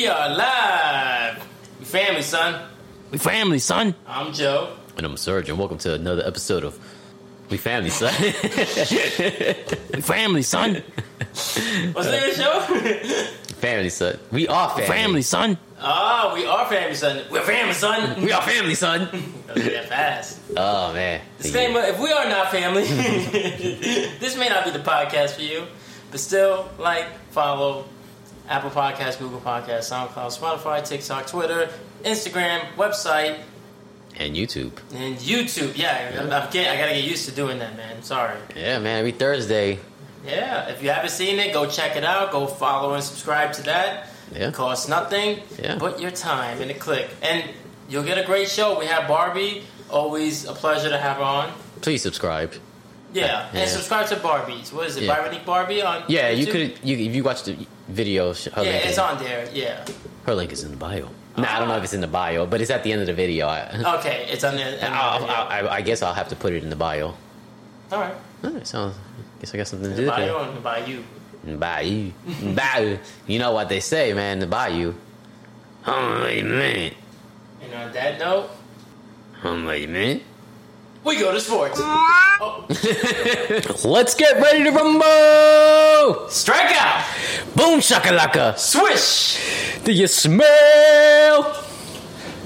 We are live. We family, son. We family, son. I'm Joe. And I'm Serge, and welcome to another episode of We Family, son. we family, son. What's the name of the show? Family, son. We are family. Family, son. oh, we are family, son. We're family, son. We are family, son. That fast. Oh, man. Disclaimer: If we are not family, this may not be the podcast for you. But still, like, follow Apple Podcasts, Google Podcasts, SoundCloud, Spotify, TikTok, Twitter, Instagram, website, And YouTube. and YouTube. Yeah, I'm, I'm getting, I gotta get used to doing that, man. Sorry. Yeah, man. Every Thursday. Yeah, if you haven't seen it, go check it out. Go follow and subscribe to that. Yeah. It costs nothing Yeah. but your time and a click. And you'll get a great show. We have Barbie. Always a pleasure to have on. Please subscribe. Yeah, Yeah. and subscribe to Barbie's. What is it? Yeah. Barbie on Yeah, you could. You, if you watch the video, her, Yeah, link it's is, on there. Yeah. her link is in the bio. Nah, I don't know if it's in the bio, but it's at the end of the video. I, Okay, it's on there. I'll, I'll, I, I guess I'll have to put it in the bio. All right. Alright, so guess I got something to The do bio and the bayou. Bayou. Bayou. You know what they say, man, the Bayou. Oh, a minute. And on that note, Oh, a minute. We go to sports. Oh, Let's get ready to rumble! strike out. Boom shakalaka! Swish. Do you smell?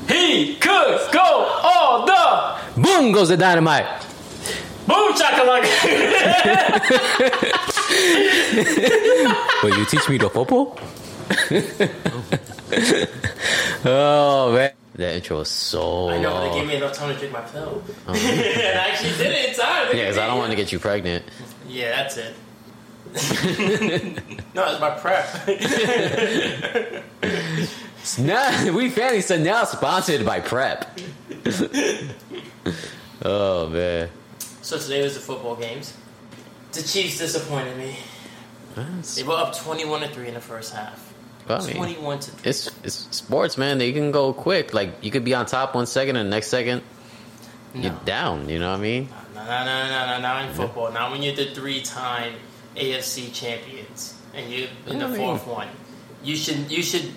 He could go all the Boom goes the dynamite. boom chakalaka. Will you teach me the popo? oh, man. That intro was so I know, but they gave me enough time to drink my pill. Oh. and I actually did it in time. Yeah, because I don't want to get you pregnant. Yeah, that's it. no, it's my prep. Now, we family said now sponsored by Prep. oh, man. so today was the football games. The Chiefs disappointed me. That's- They were up twenty-one to three in the first half. I mean, Twenty-one to three. it's it's sports, man. They can go quick. Like you could be on top one second, and next second you're down. You know what I mean? No, no, no, no, no, not in football. Not when you're the three-time AFC champions and you're in the I mean- fourth one. You should, you should,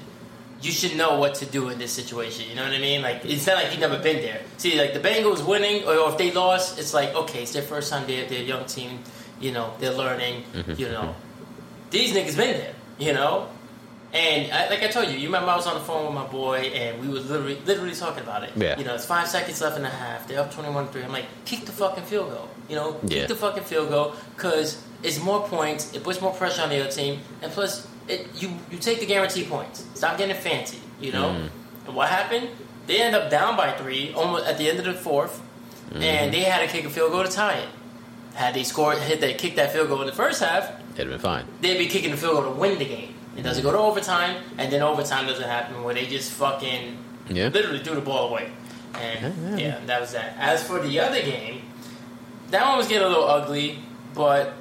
you should know what to do in this situation. You know what I mean? Like it's not like you've never been there. See, like the Bengals winning, or if they lost, it's like okay, it's their first time. They're, they're a young team. You know, they're learning. Mm-hmm. You know, mm-hmm. these niggas been there. You know. And I, like I told you, you remember I was on the phone with my boy, and we were literally, literally talking about it. Yeah. You know, it's five seconds left in the half. They're up 21-3. I'm like, kick the fucking field goal. You know, Yeah. kick the fucking field goal because it's more points. It puts more pressure on the other team, and plus, it you you take the guarantee points. Stop getting fancy. You know. Mm. And what happened? They end up down by three, almost at the end of the 4th Mm-hmm. and they had to kick a field goal to tie it. Had they scored, hit they kicked that field goal in the first half, It'd been fine. they'd be kicking the field goal to win the game. It doesn't go to overtime, and then overtime doesn't happen where they just fucking Yeah. literally threw the ball away. And Yeah, yeah, yeah. that was that. As for the other game, that one was getting a little ugly, but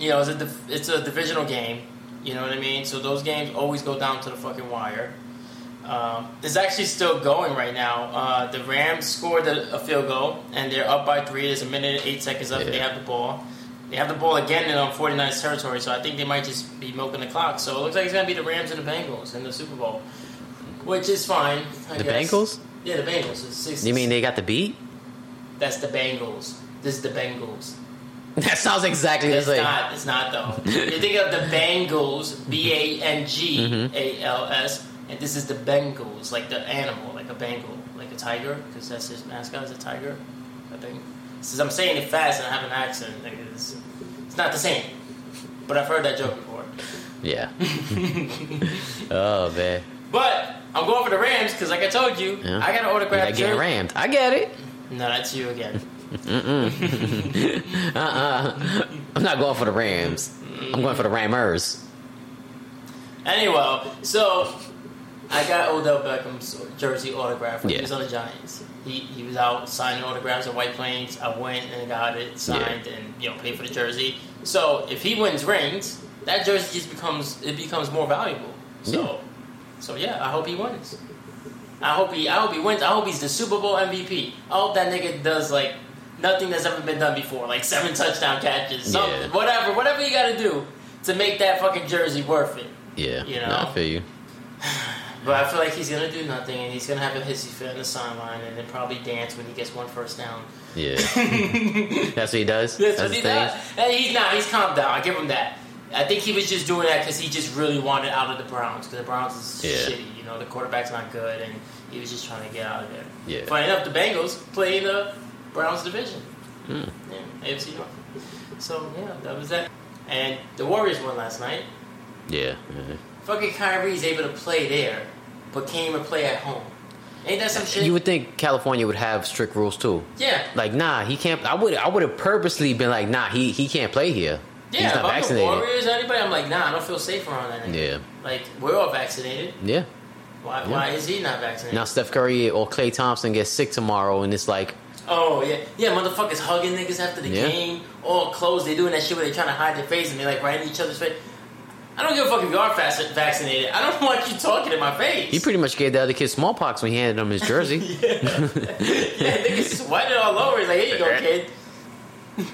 you know, it's a it's a divisional game. You know what I mean? So those games always go down to the fucking wire. Um, it's actually still going right now. Uh, the Rams scored a, a field goal, and they're up by three. There's a minute and eight seconds left. They have the ball. They have the ball again in um, on 49ers territory, so I think they might just be milking the clock. So it looks like it's going to be the Rams and the Bengals in the Super Bowl, which is fine. I The guess. Bengals? Yeah, the Bengals. It's six, You mean they got the beat? that's the Bengals? This is the Bengals. That sounds exactly the It's same. not. It's not though. you think of the Bengals, B A N G A L S, and this is the Bengals, like the animal, like a Bengal, like a tiger, because that's his mascot is a tiger. I think. Since I'm saying it fast and I have an accent, like it's, it's not the same. But I've heard that joke before. Yeah. oh man. But I'm going for the Rams because, like I told you, Yeah. I got an autograph getting jersey. rammed. I get it. No, that's you again. Uh-uh. I'm not going for the Rams. I'm going for the Rammers. Anyway, so I got Odell Beckham's jersey autograph when Yeah. he was on the Giants. He, he was out signing autographs at White Plains. I went and got it signed and you know paid for the jersey. So if he wins rings, that jersey just becomes it becomes more valuable. So Yeah. so yeah, I hope he wins. I hope he I hope he wins. I hope he's the Super Bowl MVP. I hope that nigga does like nothing that's ever been done before, like seven touchdown catches, something, Yeah. whatever, whatever you got to do to make that fucking jersey worth it. Yeah. You no, know? I feel you. But I feel like he's gonna do nothing, and he's gonna have a hissy fit on the sideline, and then probably dance when he gets one first down. Yeah. That's what he does. That's, what he thing? does. And he's not. He's calmed down. I give him that. I think he was just doing that because he just really wanted out of the Browns because the Browns is Yeah. shitty. You know, the quarterback's not good, and he was just trying to get out of there. Yeah. Funny enough, the Bengals play in the Browns division. Hmm. Yeah, AFC North. So yeah, that was that. And the Warriors won last night. Yeah. yeah. Fucking Kyrie's able to play there, but can't even play at home. Ain't that some shit? You would think California would have strict rules too. yeah. Like, nah, he can't. I would. I would have purposely been like, nah, he he can't play here. Yeah, He's if not I'm the vaccinated. Warriors or anybody, I'm like, nah, I don't feel safe around that nigga. Yeah. Like, we're all vaccinated. Yeah. Why, Yeah. why is he not vaccinated? Now Steph Curry or Klay Thompson gets sick tomorrow, and it's like, Oh yeah, yeah, motherfuckers hugging niggas after the Yeah. game, all closed. They doing that shit where they trying to hide their face and they like right in each other's face. I don't give a fuck if you are fac- vaccinated. I don't want you talking in my face. he pretty much gave the other kid smallpox when he handed him his jersey. yeah, niggas sweating all over. He's like, here you go, kid.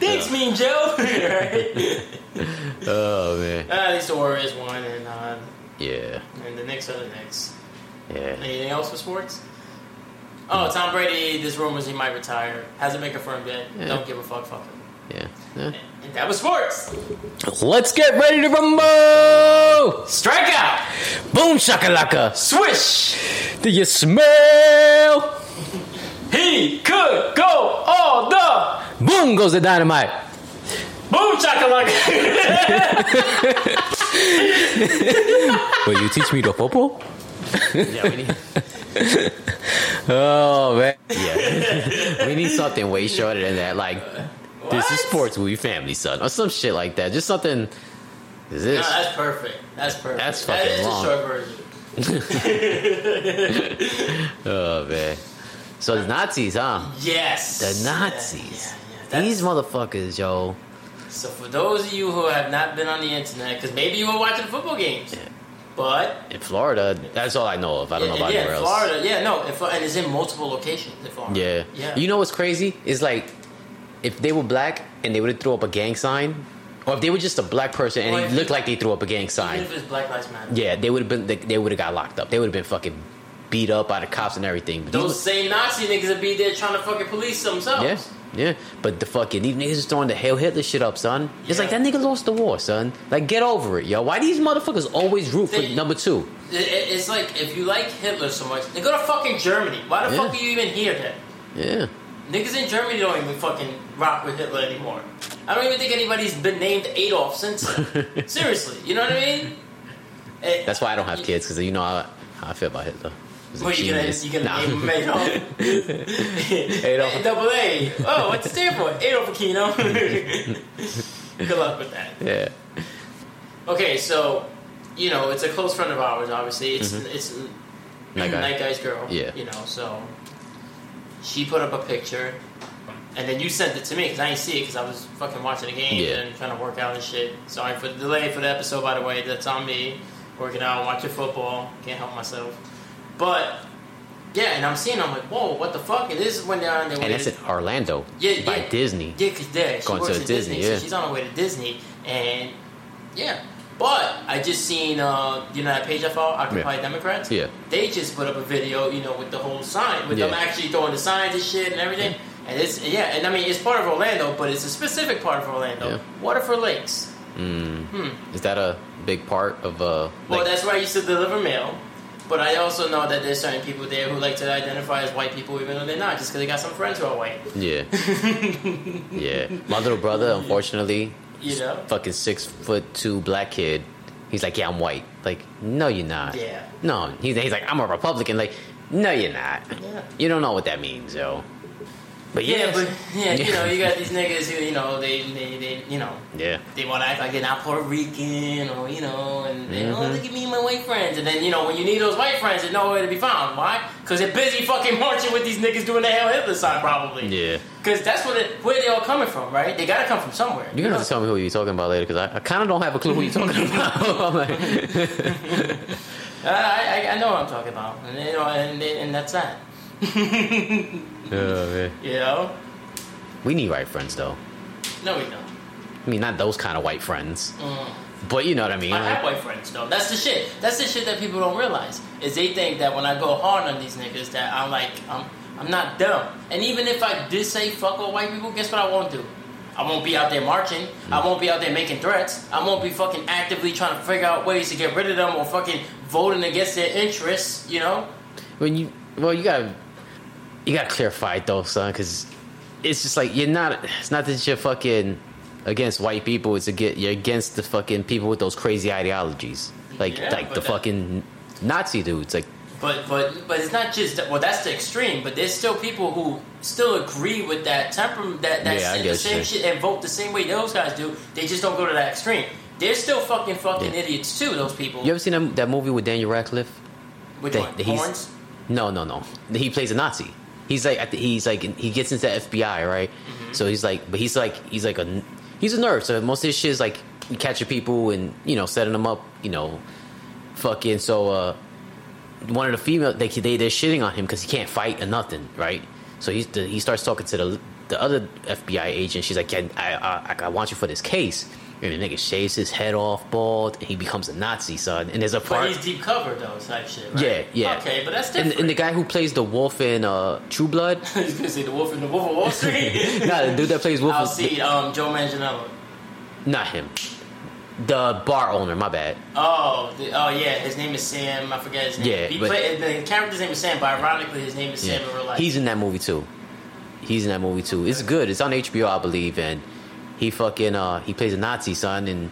Thanks, Mean Joe. right? oh man. Uh, at least the Warriors won, and uh, Yeah. and the Knicks are the Knicks. Yeah. Anything else for sports? Oh, Tom Brady. There's rumors he might retire. Hasn't been confirmed yet. Yeah. Don't give a fuck. Fuck him. Yeah. yeah. And that was sports. Let's get ready to rumble! Strike out. Boom shakalaka! Swish. Do you smell? He could go all the Boom goes the dynamite. boom chakalaka. Will you teach me the football? yeah, we need. Oh man. Yeah. we need something way shorter than that. Like this is sports movie family, son. Or some shit like that. Just something is No, that's perfect. That's perfect. That's That fucking is long. a short version. oh man. So the Nazis, huh? Yes. The Nazis. Yeah, yeah, That's- These motherfuckers, yo. So for those of you who have not been on the internet, because maybe you were watching football games, but In Florida, that's all I know of. I don't know about yeah, anywhere else. Florida, yeah, no, and it's in multiple locations in Florida. Yeah. yeah. You know what's crazy? Is like if they were black and they would have threw up a gang sign, or if they were just a black person and it looked like they threw up a gang even sign, if it's Black Lives Matter. yeah, they would have been they, they would have got locked up. They would have been fucking beat up by the cops and everything. But Those same Nazi niggas would be there trying to fucking police themselves. yeah, yeah. But the fucking these niggas is throwing the Hail Hitler shit up, son. It's like that nigga lost the war, son. Like get over it, yo. Why these motherfuckers always root for number two? It- it- It's like if you like Hitler so much, then go to fucking Germany. Why the Yeah. fuck are you even here then? Yeah. Niggas in Germany don't even fucking rock with Hitler anymore. I don't even think anybody's been named Adolf since. Seriously, you know what I mean? That's why I don't have kids because you know how, how I feel about Hitler. What you gonna you gonna Nah. name him Adolf? Adolf. Double A. Oh, what's it stand for? Adolf Aquino. Good luck with that. Yeah. Okay, so you know it's a close friend of ours. Obviously, it's it's Mm-hmm. Night Guy. Night Guy's girl. Yeah. You know, so she put up a picture, and then you sent it to me because I didn't see it because I was fucking watching the game Yeah. and trying to work out and shit. Sorry for the delay for the episode, by the way. That's on me. Working out, watching football. Can't help myself. But yeah, and I'm seeing. I'm like, whoa, what the fuck? And this is when they're on their way. And that's to- in Orlando. Yeah, by yeah. Disney. Yeah, because yeah, she Going works to at Disney, Disney, yeah. so she's on her way to Disney, and yeah. But I just seen, uh, you know, that page I follow, Occupy Yeah. Democrats. Yeah. They just put up a video, you know, with the whole sign, with them actually throwing the signs and shit and everything. And it's yeah, and I mean it's part of Orlando, but it's a specific part of Orlando, Yeah. Waterford Lakes. Mm. Hmm. Is that a big part of uh? Well, that's where I used to deliver mail. But I also know that there's certain people there who like to identify as white people, even though they're not, just because they got some friends who are white. yeah, yeah. My little brother, unfortunately, You know. fucking six foot two black kid. He's like, yeah, I'm white. Like, no, you're not. Yeah. No, he's, he's like, I'm a Republican. Like, no, you're not. Yeah. You don't know what that means, yo. But Yeah, yes. but yeah, you know, you got these niggas who, you know, they, they, they you know, yeah, they want to act like they're not Puerto Rican or you know, and they, oh Mhm. look at me and my white friends, and then you know when you need those white friends, they're nowhere to be found. Why? Because they're busy fucking marching with these niggas doing the hell Hitler sign, probably. yeah. Because that's where they, where they all coming from, right? They gotta come from somewhere. You're gonna have to tell me who you're talking about later because I, I kind of don't have a clue who you're talking about. Like, I, I, I know what I'm talking about, and you know, and, and that's that. Oh. You know? We need white friends though. No, we don't. I mean, not those kind of white friends. Mm. But you know what I mean. I like- have white friends though. That's the shit. That's the shit that people don't realize. Is they think that when I go hard on these niggas that I'm like I'm I'm not dumb. And even if I did say fuck all white people, guess what I won't do? I won't be out there marching. I won't be out there making threats. I won't be fucking actively trying to figure out ways to get rid of them or fucking voting against their interests. You know? when you well you gotta you gotta clarify it though son because it's just like you're not it's not that you're fucking against white people it's against you're against the fucking people with those crazy ideologies like Yeah, like the that- fucking nazi dudes like But but but it's not just well that's the extreme. But there's still people who still agree with that temperament that that Yeah, the same you. shit and vote the same way those guys do. They just don't go to that extreme. They're still fucking fucking Yeah. idiots too. Those people. you ever seen that, that movie with daniel radcliffe Which that- one? Horns. No, no, no. He plays a Nazi. He's like, at the- he's like, he gets into FBI, right? Mm-hmm. So he's like, but he's like, he's like a, he's a nerd. So most of his shit is like catching people and you know setting them up, you know, fucking. So uh, one of the female, they they they're shitting on him because he can't fight or nothing, right? So he's the, he starts talking to the the other FBI agent. She's like, yeah, I, I I want you for this case. And the nigga shaves his head off, bald, and he becomes a Nazi, son. And there's a part. But he's deep cover though, type shit. Right? Yeah, yeah. Okay, but that's different. and the guy who plays the wolf in uh, True Blood, He's gonna say the Wolf in the Wolf of Wall Street. nah, the dude that plays Wolf, I'll is- see. Um, Joe Manganiello. not him, the bar owner. My bad. Oh, the, oh yeah, his name is Sam. I forget his name. Yeah, he but- play, the character's name is Sam, but ironically, his name is Sam in real life. he's in that movie too. He's in that movie too. It's good. It's on HBO, I believe, and he fucking uh he plays a Nazi son, and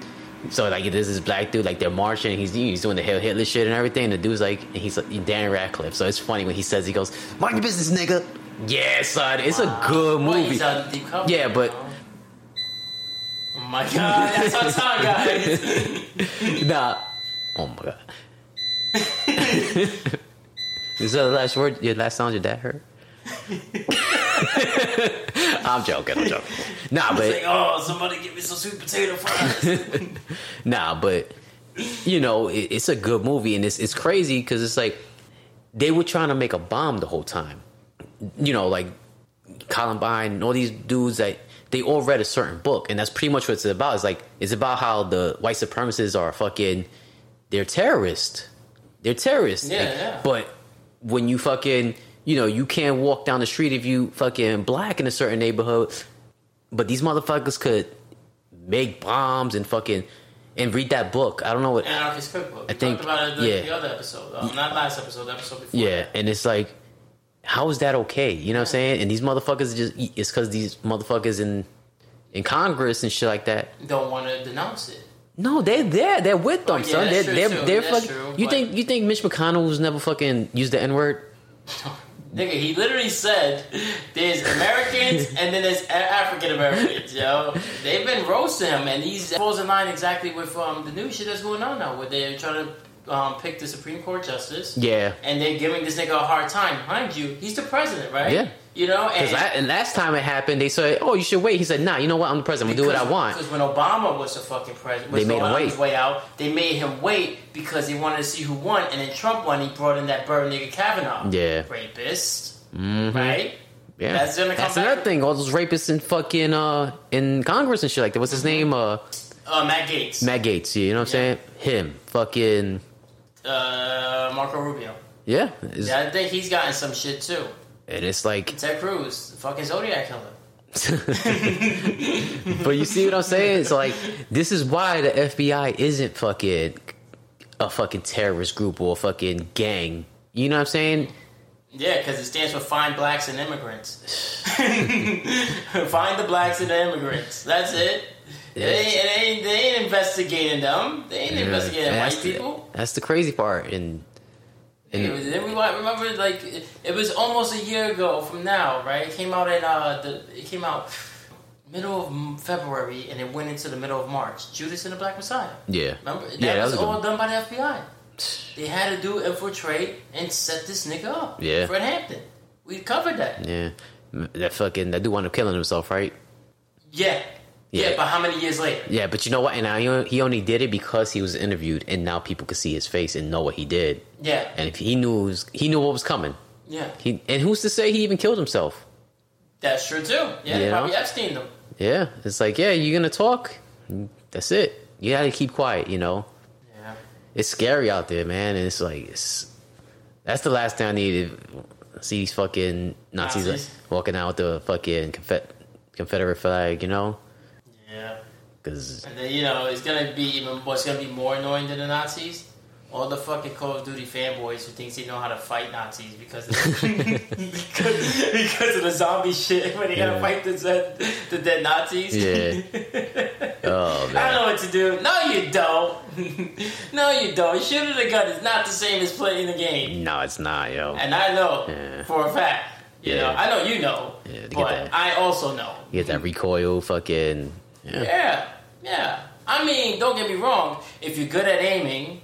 so like this is black dude like they're marching. He's he's doing the Hail Hitler shit and everything. And the dude's like, and he's like Dan Radcliffe. So it's funny when he says he goes, "Mind your business, nigga." Yeah, son. It's a good movie. cover, Yeah, but- you know? Oh my god, that's our time, guys. Nah. Oh my god. Is that the last word? Your last sound your dad heard? I'm joking. I'm joking. Nah, but like, oh, somebody give me some sweet potato fries. nah, but you know, it, it's a good movie, and it's it's crazy because it's like they were trying to make a bomb the whole time. You know, like Columbine and all these dudes that they all read a certain book, and that's pretty much what it's about. It's like it's about how the white supremacists are fucking they're terrorists. They're terrorists. Yeah, Like, yeah. But when you fucking you know, you can't walk down the street if you fucking black in a certain neighborhood. But these motherfuckers could make bombs and fucking and read that book. I don't know what Anarchist Cookbook. We I think- talked about it the, yeah. the other episode. Um, not last episode, the episode before. Yeah, and it's like, how is that okay? You know what I'm saying? And these motherfuckers just it's because these motherfuckers in in Congress and shit like that. Don't want to denounce it. No, they're there. They're with them, Oh, yeah, son. They're they're they're fucking. true, you think you think Mitch McConnell was never fucking used the N word? Nigga, he literally said there's Americans and then there's African Americans, yo. They've been roasting him, and he's falls in line exactly with um, the new shit that's going on now, where they're trying to um, pick the Supreme Court justice. Yeah. And they're giving this nigga a hard time. Mind you, he's the president, right? Yeah. You know, and Because and last time it happened, they said, "Oh, you should wait." He said, "Nah, you know what? I'm the president. I'm gonna do what I want." Because when Obama was the fucking president, They made him wait. way out. They made him wait because they wanted to see who won. And then Trump won. He brought in that bird nigga Kavanaugh. Yeah. rapist, Mhm. right? Yeah, That's gonna come back. another thing. All those rapists in fucking uh in Congress and shit like that. What's his name? Uh, Uh, Matt Gaetz, Matt Gaetz. You know what I'm saying? Him. Fucking uh, Marco Rubio. yeah. Yeah, I think he's gotten some shit too. And it's like, Ted Cruz, fucking Zodiac killer. but you see what I'm saying? It's like this is why the FBI isn't fucking a fucking terrorist group or a fucking gang. You know what I'm saying? Yeah, because it stands for Find Blacks and Immigrants. Find the blacks and the immigrants. That's it. They, ain't, they, ain't, they ain't investigating them. They ain't investigating that's white the, people. That's the crazy part. And It was, then we remember like it, it was almost a year ago from now, right? It came out in uh the it came out middle of February and it went into the middle of March. Judas and the Black Messiah. yeah, Remember that, yeah, that was, was all done by the FBI. They had to do infiltrate and set this nigga up. Yeah. Fred Hampton. We covered that. yeah. That fucking that dude wound up killing himself, right? Yeah. Yeah. Yeah. but how many years later? Yeah, but you know what? And now he- he only did it because he was interviewed, and now people could see his face and know what he did. Yeah. And if he knew, was- he knew what was coming. Yeah. He and who's to say he even killed himself? That's true too. Yeah, You probably know? Epstein them. Yeah, it's like, yeah, you're gonna talk. That's it. you gotta keep quiet. You know, Yeah. it's scary out there, man. And it's like it's that's the last thing I needed. see these fucking Nazis, Nazis? walking out with the fucking Confed- Confederate flag. You know, Yeah. because And then you know it's gonna be even what's gonna be more annoying than the Nazis. All the fucking Call of Duty fanboys who thinks they know how to fight Nazis because of because, because of the zombie shit when they gotta fight the dead, the dead Nazis. Yeah. oh man. I know what to do. No, you don't. no, you don't. Shooting a gun is not the same as playing the game. no, it's not, yo. And I know Yeah. for a fact. You Yeah. know, I know you know. Yeah, but. I also know. You get that recoil, fucking. Yeah. Yeah, yeah. I mean, don't get me wrong. If you're good at aiming,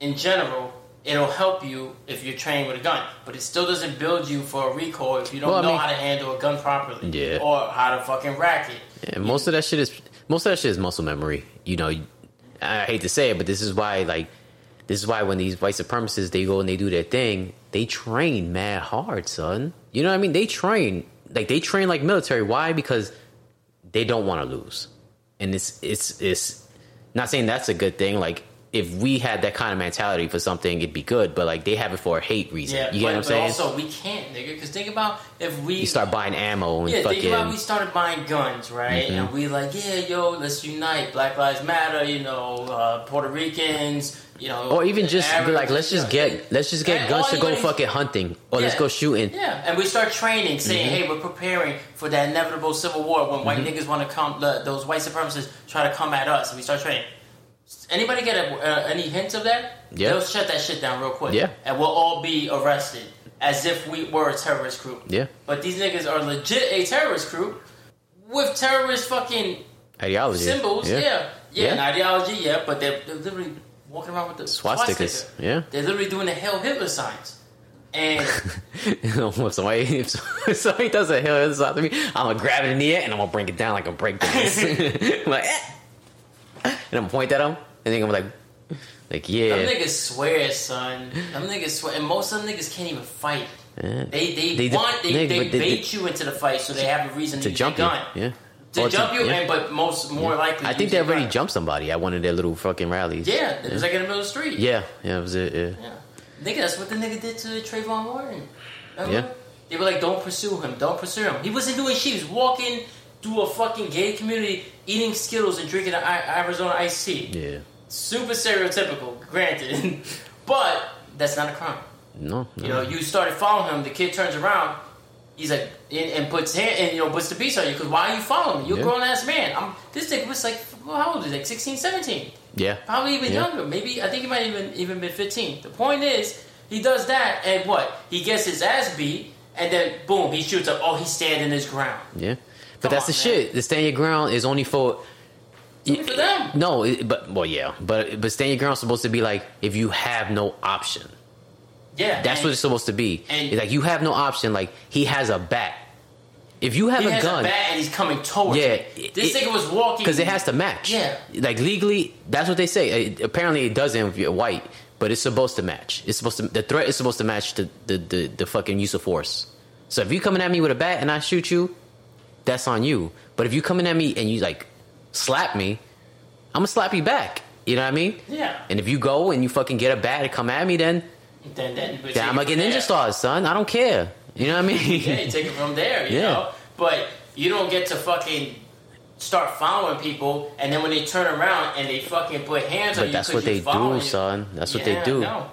in general, it'll help you if you're trained with a gun. But it still doesn't build you for a recoil if you don't Well, know mean- how to handle a gun properly. Yeah. Or how to fucking rack it. Yeah, most of that shit is most of that shit is muscle memory. You know, I hate to say it, but this is why like this is why when these white supremacists they go and they do their thing, they train mad hard, son. You know what I mean? They train like they train like military. Why? Because they don't want to lose, and it's it's it's not saying that's a good thing. Like if we had that kind of mentality for something, it'd be good. But like they have it for a hate reason. Yeah, you but, what I'm but saying? also we can't, nigga. Because think about if we you start buying ammo and Yeah, think about we started buying guns, right? Mm-hmm. And we like, yeah, yo, let's unite. Black Lives Matter, you know, uh, Puerto Ricans, you know, Or even just be like, let's just you know, get let's just get guns to go fucking hunting, or let's go shooting. Yeah, and we start training, saying, Mm-hmm. "Hey, we're preparing for that inevitable civil war when white niggas want to come, the, those white supremacists try to come at us." And we start training. Anybody get a, uh, any hints of that? Yeah. they'll shut that shit down real quick. Yeah. and we'll all be arrested as if we were a terrorist group. Yeah, But these niggas are legit a terrorist group with terrorist fucking ideology symbols. Yeah, yeah, Yeah. an ideology. Yeah, but they're, they're literally walking around with the Swastikas. swastika. Yeah. They're literally doing the Hail Hitler signs. And if somebody if somebody does a hill inside to me, I'm gonna grab it in the air and I'm gonna bring it down like a break dance. I'm like, eh. and I'm gonna point at them, and then I'm like, like yeah. them niggas swear, son. Them niggas swear, and most of them niggas can't even fight. Eh. They they, They want they, nigga, they, bait you into the fight so they have a reason to, to jump gun. yeah, To Or jump you, yeah. and but most more likely, I think they already jumped somebody at one of their little fucking rallies. Yeah, it was like in the middle of the street. yeah, yeah, that was it. Yeah. Yeah. Nigga, that's what the nigga did to Trayvon Martin. Remember? Yeah. They were like, don't pursue him, don't pursue him. He wasn't doing shit. He was walking through a fucking gay community, eating Skittles and drinking an I- Arizona iced tea. yeah, Super stereotypical, granted. but that's not a crime. no, no. You know, you started following him, the kid turns around, he's like, and, and puts hand, and you know, puts the beast on you, because why are you following me? You're Yeah. a grown ass man. I'm, this nigga was like, well, how old is he? Like 16, 17. yeah, Probably even Yeah. younger. Maybe I think he might even even been 15. The point is, he does that, and what? He gets his ass beat, and then boom, he shoots up. Oh, he's standing his ground. yeah. Come But that's on, the shit. The stand your ground is only for Only for them. No, but well, yeah, but but stand your ground is supposed to be like if you have no option. Yeah, That's what it's supposed to be. and- It's like you have no option. Like he has a bat. If you have He a has gun, a bat, and he's coming towards Yeah, me. This it- nigga was walking because it has to match. Yeah. like legally, that's what they say. It- apparently, it doesn't if you're white, but it's supposed to match. It's supposed to. The threat is supposed to match the the the, the fucking use of force. So if you coming at me with a bat and I shoot you, that's on you. But if you coming at me and you like slap me, I'm gonna slap you back. You know what I mean? Yeah. And if you go and you fucking get a bat and come at me, then, Then, then, then I'm gonna get ninja there. stars, son. I don't care. You know what I mean? Yeah, you take it from there. You Yeah. know, but you don't get to fucking start following people, and then when they turn around and they fucking put hands on but you, that's what they do, son. That's what Yeah, they do. no.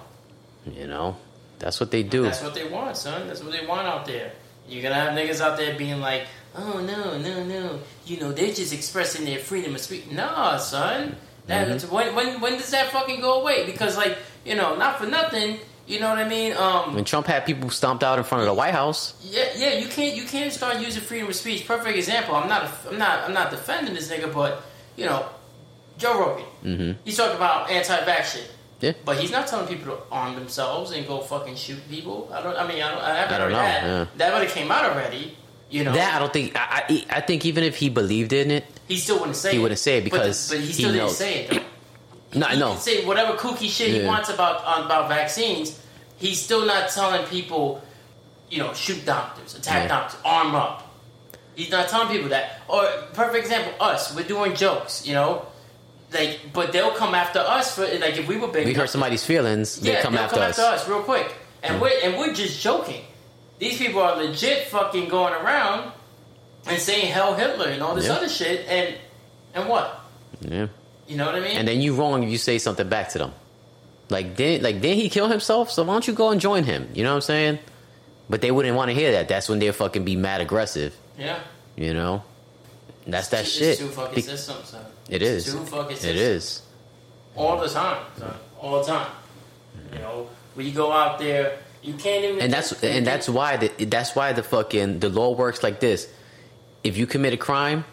You know, that's what they do. That's what they want, son. That's what they want out there. You're gonna have niggas out there being like, oh no, no, no. You know, they're just expressing their freedom of speech. Nah, son. That, Mm-hmm. when, when when does that fucking go away? Because like, you know, not for nothing, you know what I mean? Um when Trump had people stomped out in front of the White House, yeah, yeah, you can't you can't start using freedom of speech. Perfect example. I'm not a, I'm not I'm not defending this nigga, but you know, Joe Rogan. Mm-hmm. He's talking about anti-vax shit. Yeah. But he's not telling people to arm themselves and go fucking shoot people. I don't. I mean, I, don't, I haven't I don't know, that. yeah. That would have came out already. You know, that I don't think. I, I I think even if he believed in it, he still wouldn't say. He it. wouldn't say it But- because but, he he still didn't knows. say it. Though. No, I he know. can say whatever kooky shit he wants about about vaccines. He's still not telling people, you know, shoot doctors, attack Yeah. doctors, arm up. He's not telling people that. Or perfect example, us. We're doing jokes. You know, like, but they'll come after us for like if we were big. We hurt somebody's feelings, they yeah, come they'll after come us. after us real quick, and we're and we're just joking. These people are legit fucking going around and saying "Hell Hitler" and all this Yeah. other shit, and and what? Yeah. You know what I mean? And then you wrong if you say something back to them. Like then like then he kill himself, so why don't you go and join him? You know what I'm saying? But they wouldn't want to hear that. That's when they'll fucking be mad aggressive. yeah, You know? That's that it's shit. Two fucking Be- systems, son. it is. Two fucking It is. all the time, son. all the time. You know, when you go out there, you can't even. and that's and that's why the, that's why the fucking the law works like this. If you commit a crime,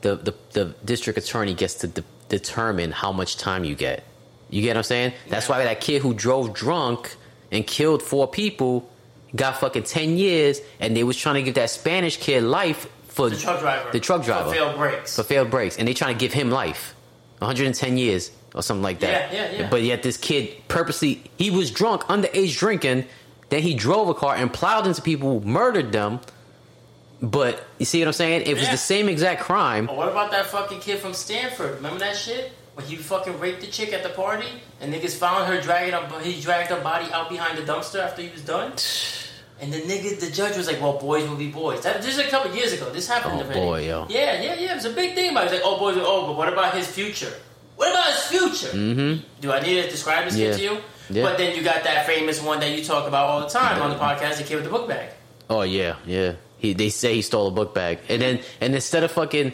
the the, the district attorney gets to de- determine how much time you get. You get what I'm saying? That's why that kid who drove drunk and killed four people got fucking ten years, and they was trying to give that Spanish kid life for the truck driver. The truck driver For failed brakes. for failed brakes, and they trying to give him life, 110 years or something like that. Yeah, yeah, yeah. But yet this kid purposely he was drunk, underage drinking. Then he drove a car and plowed into people, murdered them. But you see what I'm saying? It was Yeah. the same exact crime. What about that fucking kid from Stanford? Remember that shit? When he fucking raped the chick at the party and niggas found her dragging up, he dragged her body out behind the dumpster after he was done. And the nigga, the judge was like, "Well, boys will be boys." That, this is a couple years ago. This happened. Oh, boy, yo. Yeah, yeah, yeah. It was a big thing. About it. It was like, "Oh, boys, oh, but what about his future? What about his future? Mm-hmm. Do I need to describe this Yeah. kid to you? Yeah. But then you got that famous one that you talk about all the time on the podcast, the kid with the book bag. Oh yeah, yeah. He they say he stole a book bag, and then and instead of fucking,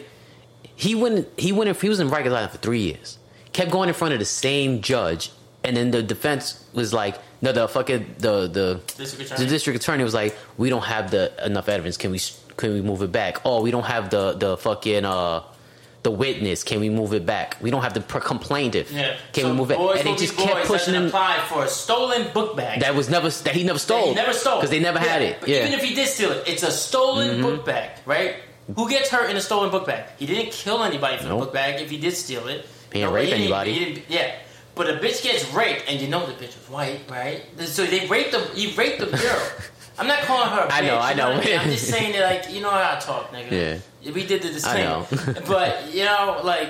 he went he went in, he was in Rikers Island for three years. Kept going in front of the same judge, and then the defense was like, no, the fucking the the District the district attorney was like, we don't have the enough evidence. Can we can we move it back? Oh, we don't have the the fucking uh the witness. Can we move it back? We don't have the per- complainant. Yeah. Can so we move it? And they just kept pushing him. apply for a stolen book bag. That was never that he never stole. he never stole because they never had it. But Yeah. Mm-hmm. even if he did steal it, it's a stolen book bag, right? Who gets hurt in a stolen book bag? He didn't kill anybody for Nope. the book bag. If he did steal it, He didn't No, rape didn't- anybody. he didn't- yeah, but a bitch gets raped, and you know the bitch was white, right? So they raped the he raped the girl. I'm not calling her. a bitch, I know, I you know. mean? I'm just saying that, like, you know how I talk, nigga. Yeah. We did the know. but you know, like,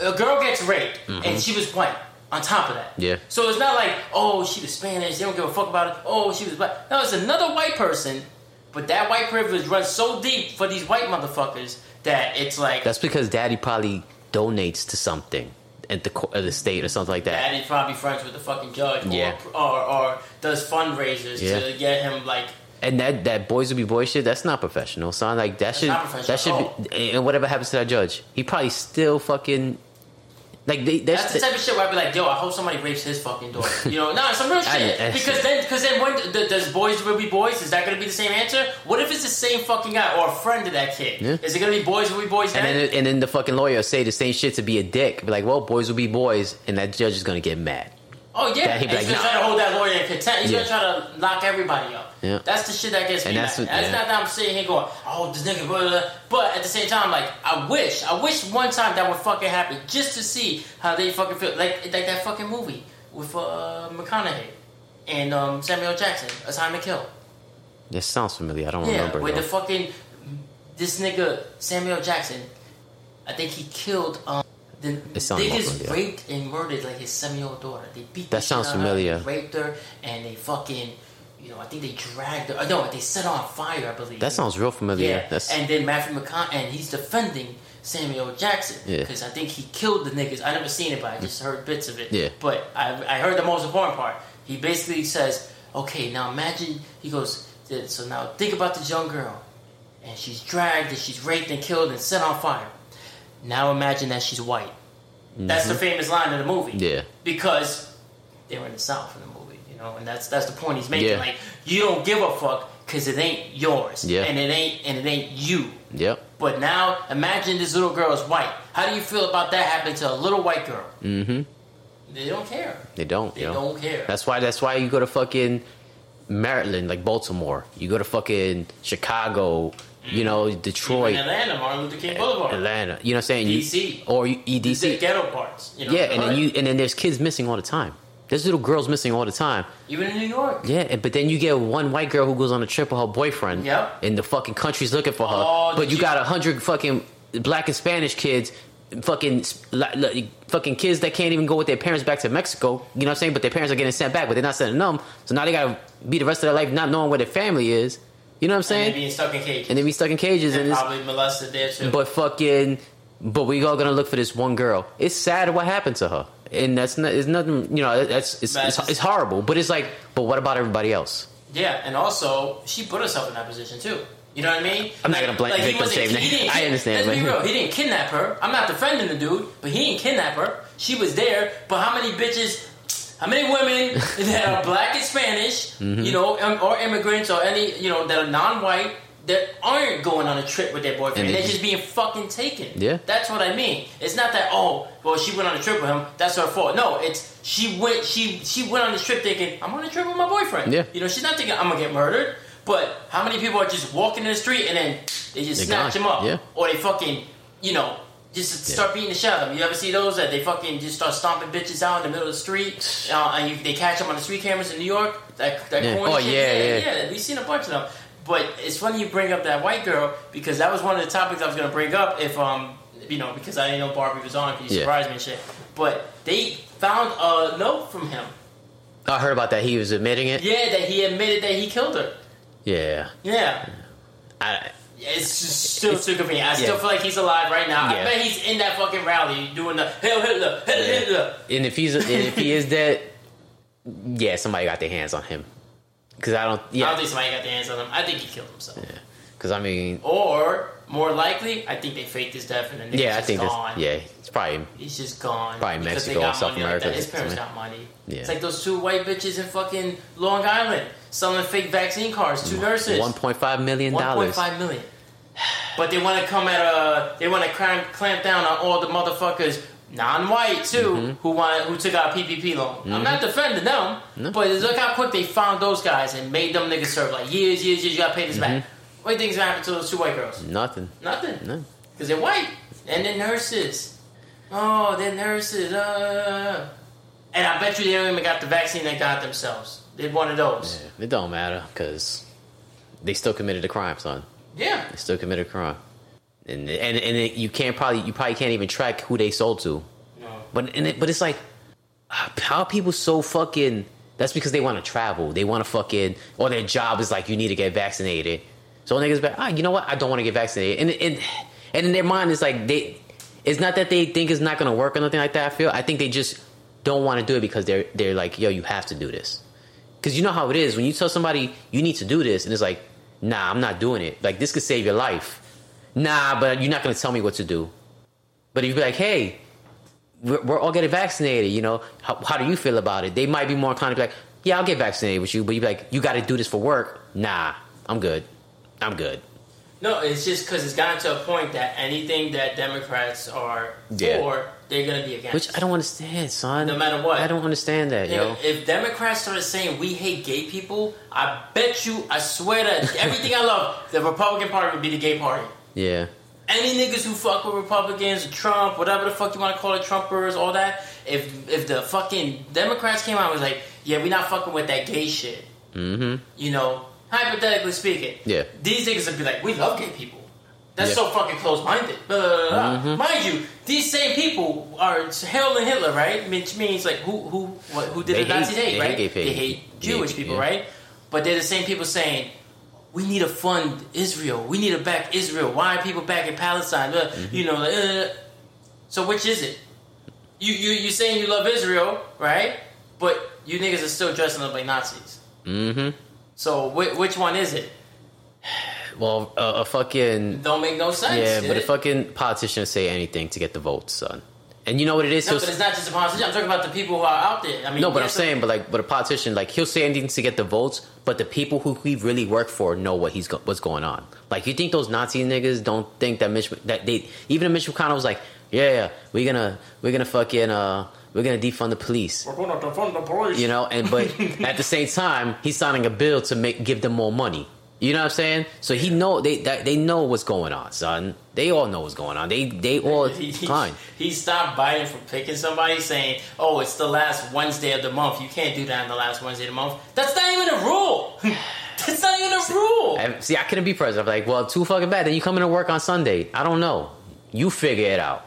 a girl gets raped, and she was white. On top of that, Mm-hmm. Yeah. So it's not like, oh, she was Spanish. They don't give a fuck about it. Oh, she was black. No, it's another white person, but that white privilege runs so deep for these white motherfuckers that it's like That's because daddy probably donates to something at the at the state or something like that. Daddy's probably friends with the fucking judge, or, Yeah. or, or does fundraisers Yeah. to get him like. And that that boys will be boys shit. That's not professional, son. Like that should that should be. And whatever happens to that judge, he probably still fucking like they. That's, That's the type of shit where I'd be like, yo, I hope somebody rapes his fucking daughter. You know, nah, some real shit. I- because then, because then, when th- does boys will be boys? Is that going to be the same answer? What if it's the same fucking guy or a friend of that kid? Yeah. Is it going to be boys will be boys? and then? then and then the fucking lawyer say the same shit to be a dick. Be like, well, boys will be boys, and that judge is gonna get mad. Oh yeah, that he'd be he's like, to nah. try to hold that lawyer in contempt. He's Yeah. going to try to lock everybody up. Yeah. That's the shit that gets me And mad. that's That's, what- yeah. not that I'm sitting here going, oh, this nigga, blah, blah, blah. But at the same time, like, I wish, I wish one time that would fucking happen just to see how they fucking feel. Like, like that fucking movie with uh, McConaughey and um, Samuel Jackson, A Time to Kill. This sounds familiar. I don't Yeah, remember. with though. the fucking this nigga Samuel Jackson, I think he killed um the It sounds more niggas familiar. raped and murdered like his seven year old daughter. They beat the That sounds familiar. Her, raped her, and they fucking you know I think they dragged her. No, they set her on fire. I believe that sounds real familiar. yeah. That's And then Matthew McConaughey, and he's defending Samuel Jackson Yeah. because I think he killed the niggas. I never seen it, but I just heard bits of it. Yeah. But I, I heard the most important part. He basically says, "Okay, now imagine." He goes, "So now think about this young girl, and she's dragged, and she's raped and killed and set on fire. Now imagine that she's white." That's the famous line of the movie. Mm-hmm. Yeah. Because they were in the South in the movie, you know, and that's that's the point he's making. Yeah. Like you don't give a fuck because it ain't yours, Yeah. and it ain't and it ain't you. yep. But now imagine this little girl is white. How do you feel about that happening to a little white girl? Mm-hmm. They don't care. They don't. They yo. don't care. That's why. That's why you go to fucking Maryland, like Baltimore. You go to fucking Chicago. You know, Even Detroit, Atlanta, Martin Luther King Boulevard, Atlanta. You know what I'm saying? DC. or you, These are EDC. ghetto parts. You know, Yeah, and then you and then there's kids missing all the time. There's little girls missing all the time. even in New York. Yeah, but then you get one white girl who goes on a trip with her boyfriend. Yep. And the fucking country's looking for her. Oh, but you, you- got a hundred fucking black and Spanish kids fucking fucking kids that can't even go with their parents back to Mexico. You know what I'm saying? But their parents are getting sent back, but they're not sending them. So now they gotta be the rest of their life not knowing where their family is. You know what I'm And saying? being stuck in cages. And they be stuck in cages, and and it's, probably molested there too. but fucking, but we all gonna look for this one girl. It's sad what happened to her, and that's not. It's nothing. You know, that's it's, it's, it's- horrible. But it's like, but what about everybody else? yeah, and also she put herself in that position too. You know what I mean? I'm not gonna blame- he victim wasn't- shame he that. didn't- I understand, Let's be real. He didn't kidnap her. I'm not defending the dude, but he didn't kidnap her. She was there. But how many bitches? How many women that are black and Spanish, Mm-hmm. you know, um, or immigrants or any, you know, that are non-white that aren't going on a trip with their boyfriend? And They're just being fucking taken. Yeah. That's what I mean. It's not that oh, well, she went on a trip with him. That's her fault. No, it's she went. She she went on this trip thinking I'm on a trip with my boyfriend. Yeah. You know, she's not thinking I'm gonna get murdered. But how many people are just walking in the street and then they just They're snatch them up, Yeah. or they fucking, you know, just start beating the shit out of them. You ever see those that they fucking just start stomping bitches out in the middle of the street, uh, and you, they catch them on the street cameras in New York? That that Yeah. corny Oh, shit? yeah, yeah, yeah. We've seen a bunch of them. But it's funny you bring up that white girl because that was one of the topics I was gonna bring up if um you know because I didn't know Barbie was on. 'cause You Yeah. surprised me and shit. But they found a note from him. I heard about that. He was admitting it. Yeah, that he admitted that he killed her. Yeah. Yeah. I, It's just still too convenient. I still feel like he's alive right now. I bet he's in that fucking rally doing the Hail Hitler, Hail Yeah. Hitler. and if he's and if he is dead, yeah, somebody got their hands on him. Because I don't. Yeah. I don't think somebody got their hands on him. I think he killed himself. Yeah. Because I mean, Or, more likely, I think they faked his death and then yeah, I think gone. yeah. It's probably He's just gone. Probably Mexico or got South like America or His parents got money. Yeah. It's like those two white bitches in fucking Long Island selling fake vaccine cards. to nurses. one point five million One point dollars. five million. But they want to come at a. They want to clamp, clamp down on all the motherfuckers, non-white too, Mm-hmm. who want who took out PPP loan. I'm not defending them, No. but look how quick they found those guys and made them niggas serve like years, years, years. You gotta pay this back. What do you think's gonna happen to those two white girls? Nothing. Nothing, No. because they're white and they're nurses. Oh, they're nurses. Uh. And I bet you they don't even got the vaccine they got themselves. They're one of those. It don't matter because they still committed a crime, son. Yeah. They still committed a crime, and and and it, you can't probably you probably can't even track who they sold to. No. But and it, but it's like how people so fucking. That's because they want to travel. They want to fucking or their job is like you need to get vaccinated. So niggas like, ah, you know what? I don't want to get vaccinated, and and and in their mind it's like they. It's not that they think it's not going to work or nothing like that. I feel. I think they just don't want to do it because they're they're like, yo, you have to do this. Because you know how it is when you tell somebody you need to do this, and it's like, nah, I'm not doing it. Like this could save your life. Nah, but you're not going to tell me what to do. But if you be like, hey, we're, we're all getting vaccinated, you know, how, how do you feel about it? They might be more inclined to be like, yeah, I'll get vaccinated with you. But you be like, you got to do this for work. Nah, I'm good. I'm good. No, it's just because it's gotten to a point that anything that Democrats are Yeah. for, they're gonna be against. Which I don't understand, son. No matter what. I don't understand that, yo. If, if Democrats started saying we hate gay people, I bet you, I swear that everything I love, the Republican Party would be the gay party. Yeah. Any niggas who fuck with Republicans, Trump, whatever the fuck you want to call it, Trumpers, all that. If if the fucking Democrats came out and was like, yeah, we not fucking with that gay shit. Mm-hmm. You know, hypothetically speaking. Yeah. These niggas would be like, we love gay people. That's Yeah. so fucking close minded. Blah, blah, blah, blah. Mind you, these same people are hailing Hitler, right? Which means like who who what, who did They the Nazis hate- hate, right? hate. They hate Jewish people, yeah. right? But they're the same people saying, we need to fund Israel. We need to back Israel. Why are people backing Palestine? Uh, Mm-hmm. You know, like, uh, so which is it? You you you saying you love Israel, right? But you niggas are still dressing up like Nazis. Mm-hmm. So whi which one is it? Well, uh, a fucking Don't make no sense. yeah, but a fucking politician say anything to get the votes, son. And you know what it is? No, He'll but s- it's not just a politician. I'm talking about the people who are out there. I mean, no, but I'm there's saying, but like, but a politician, like, he'll say anything to get the votes, but the people who he really work for know what he's go- what's going on. Like, you think those Nazi niggas don't think that Mitch that they even Mitch McConnell was like, yeah, yeah, we're gonna we're gonna fucking uh we're gonna defund the police. We're going to defund the police. you know and but at the same time he's signing a bill to make give them more money you know what i'm saying? So he know they they know what's going on son. They all know what's going on. They they all He, fine he stopped Biden from picking somebody, saying, "Oh, it's the last Wednesday of the month. You can't do that on the last Wednesday of the month." That's not even a rule. That's not even a rule. I- see i couldn't be president. I'm like well too fucking bad. Then you come in to work on sunday. I don't know. You figure it out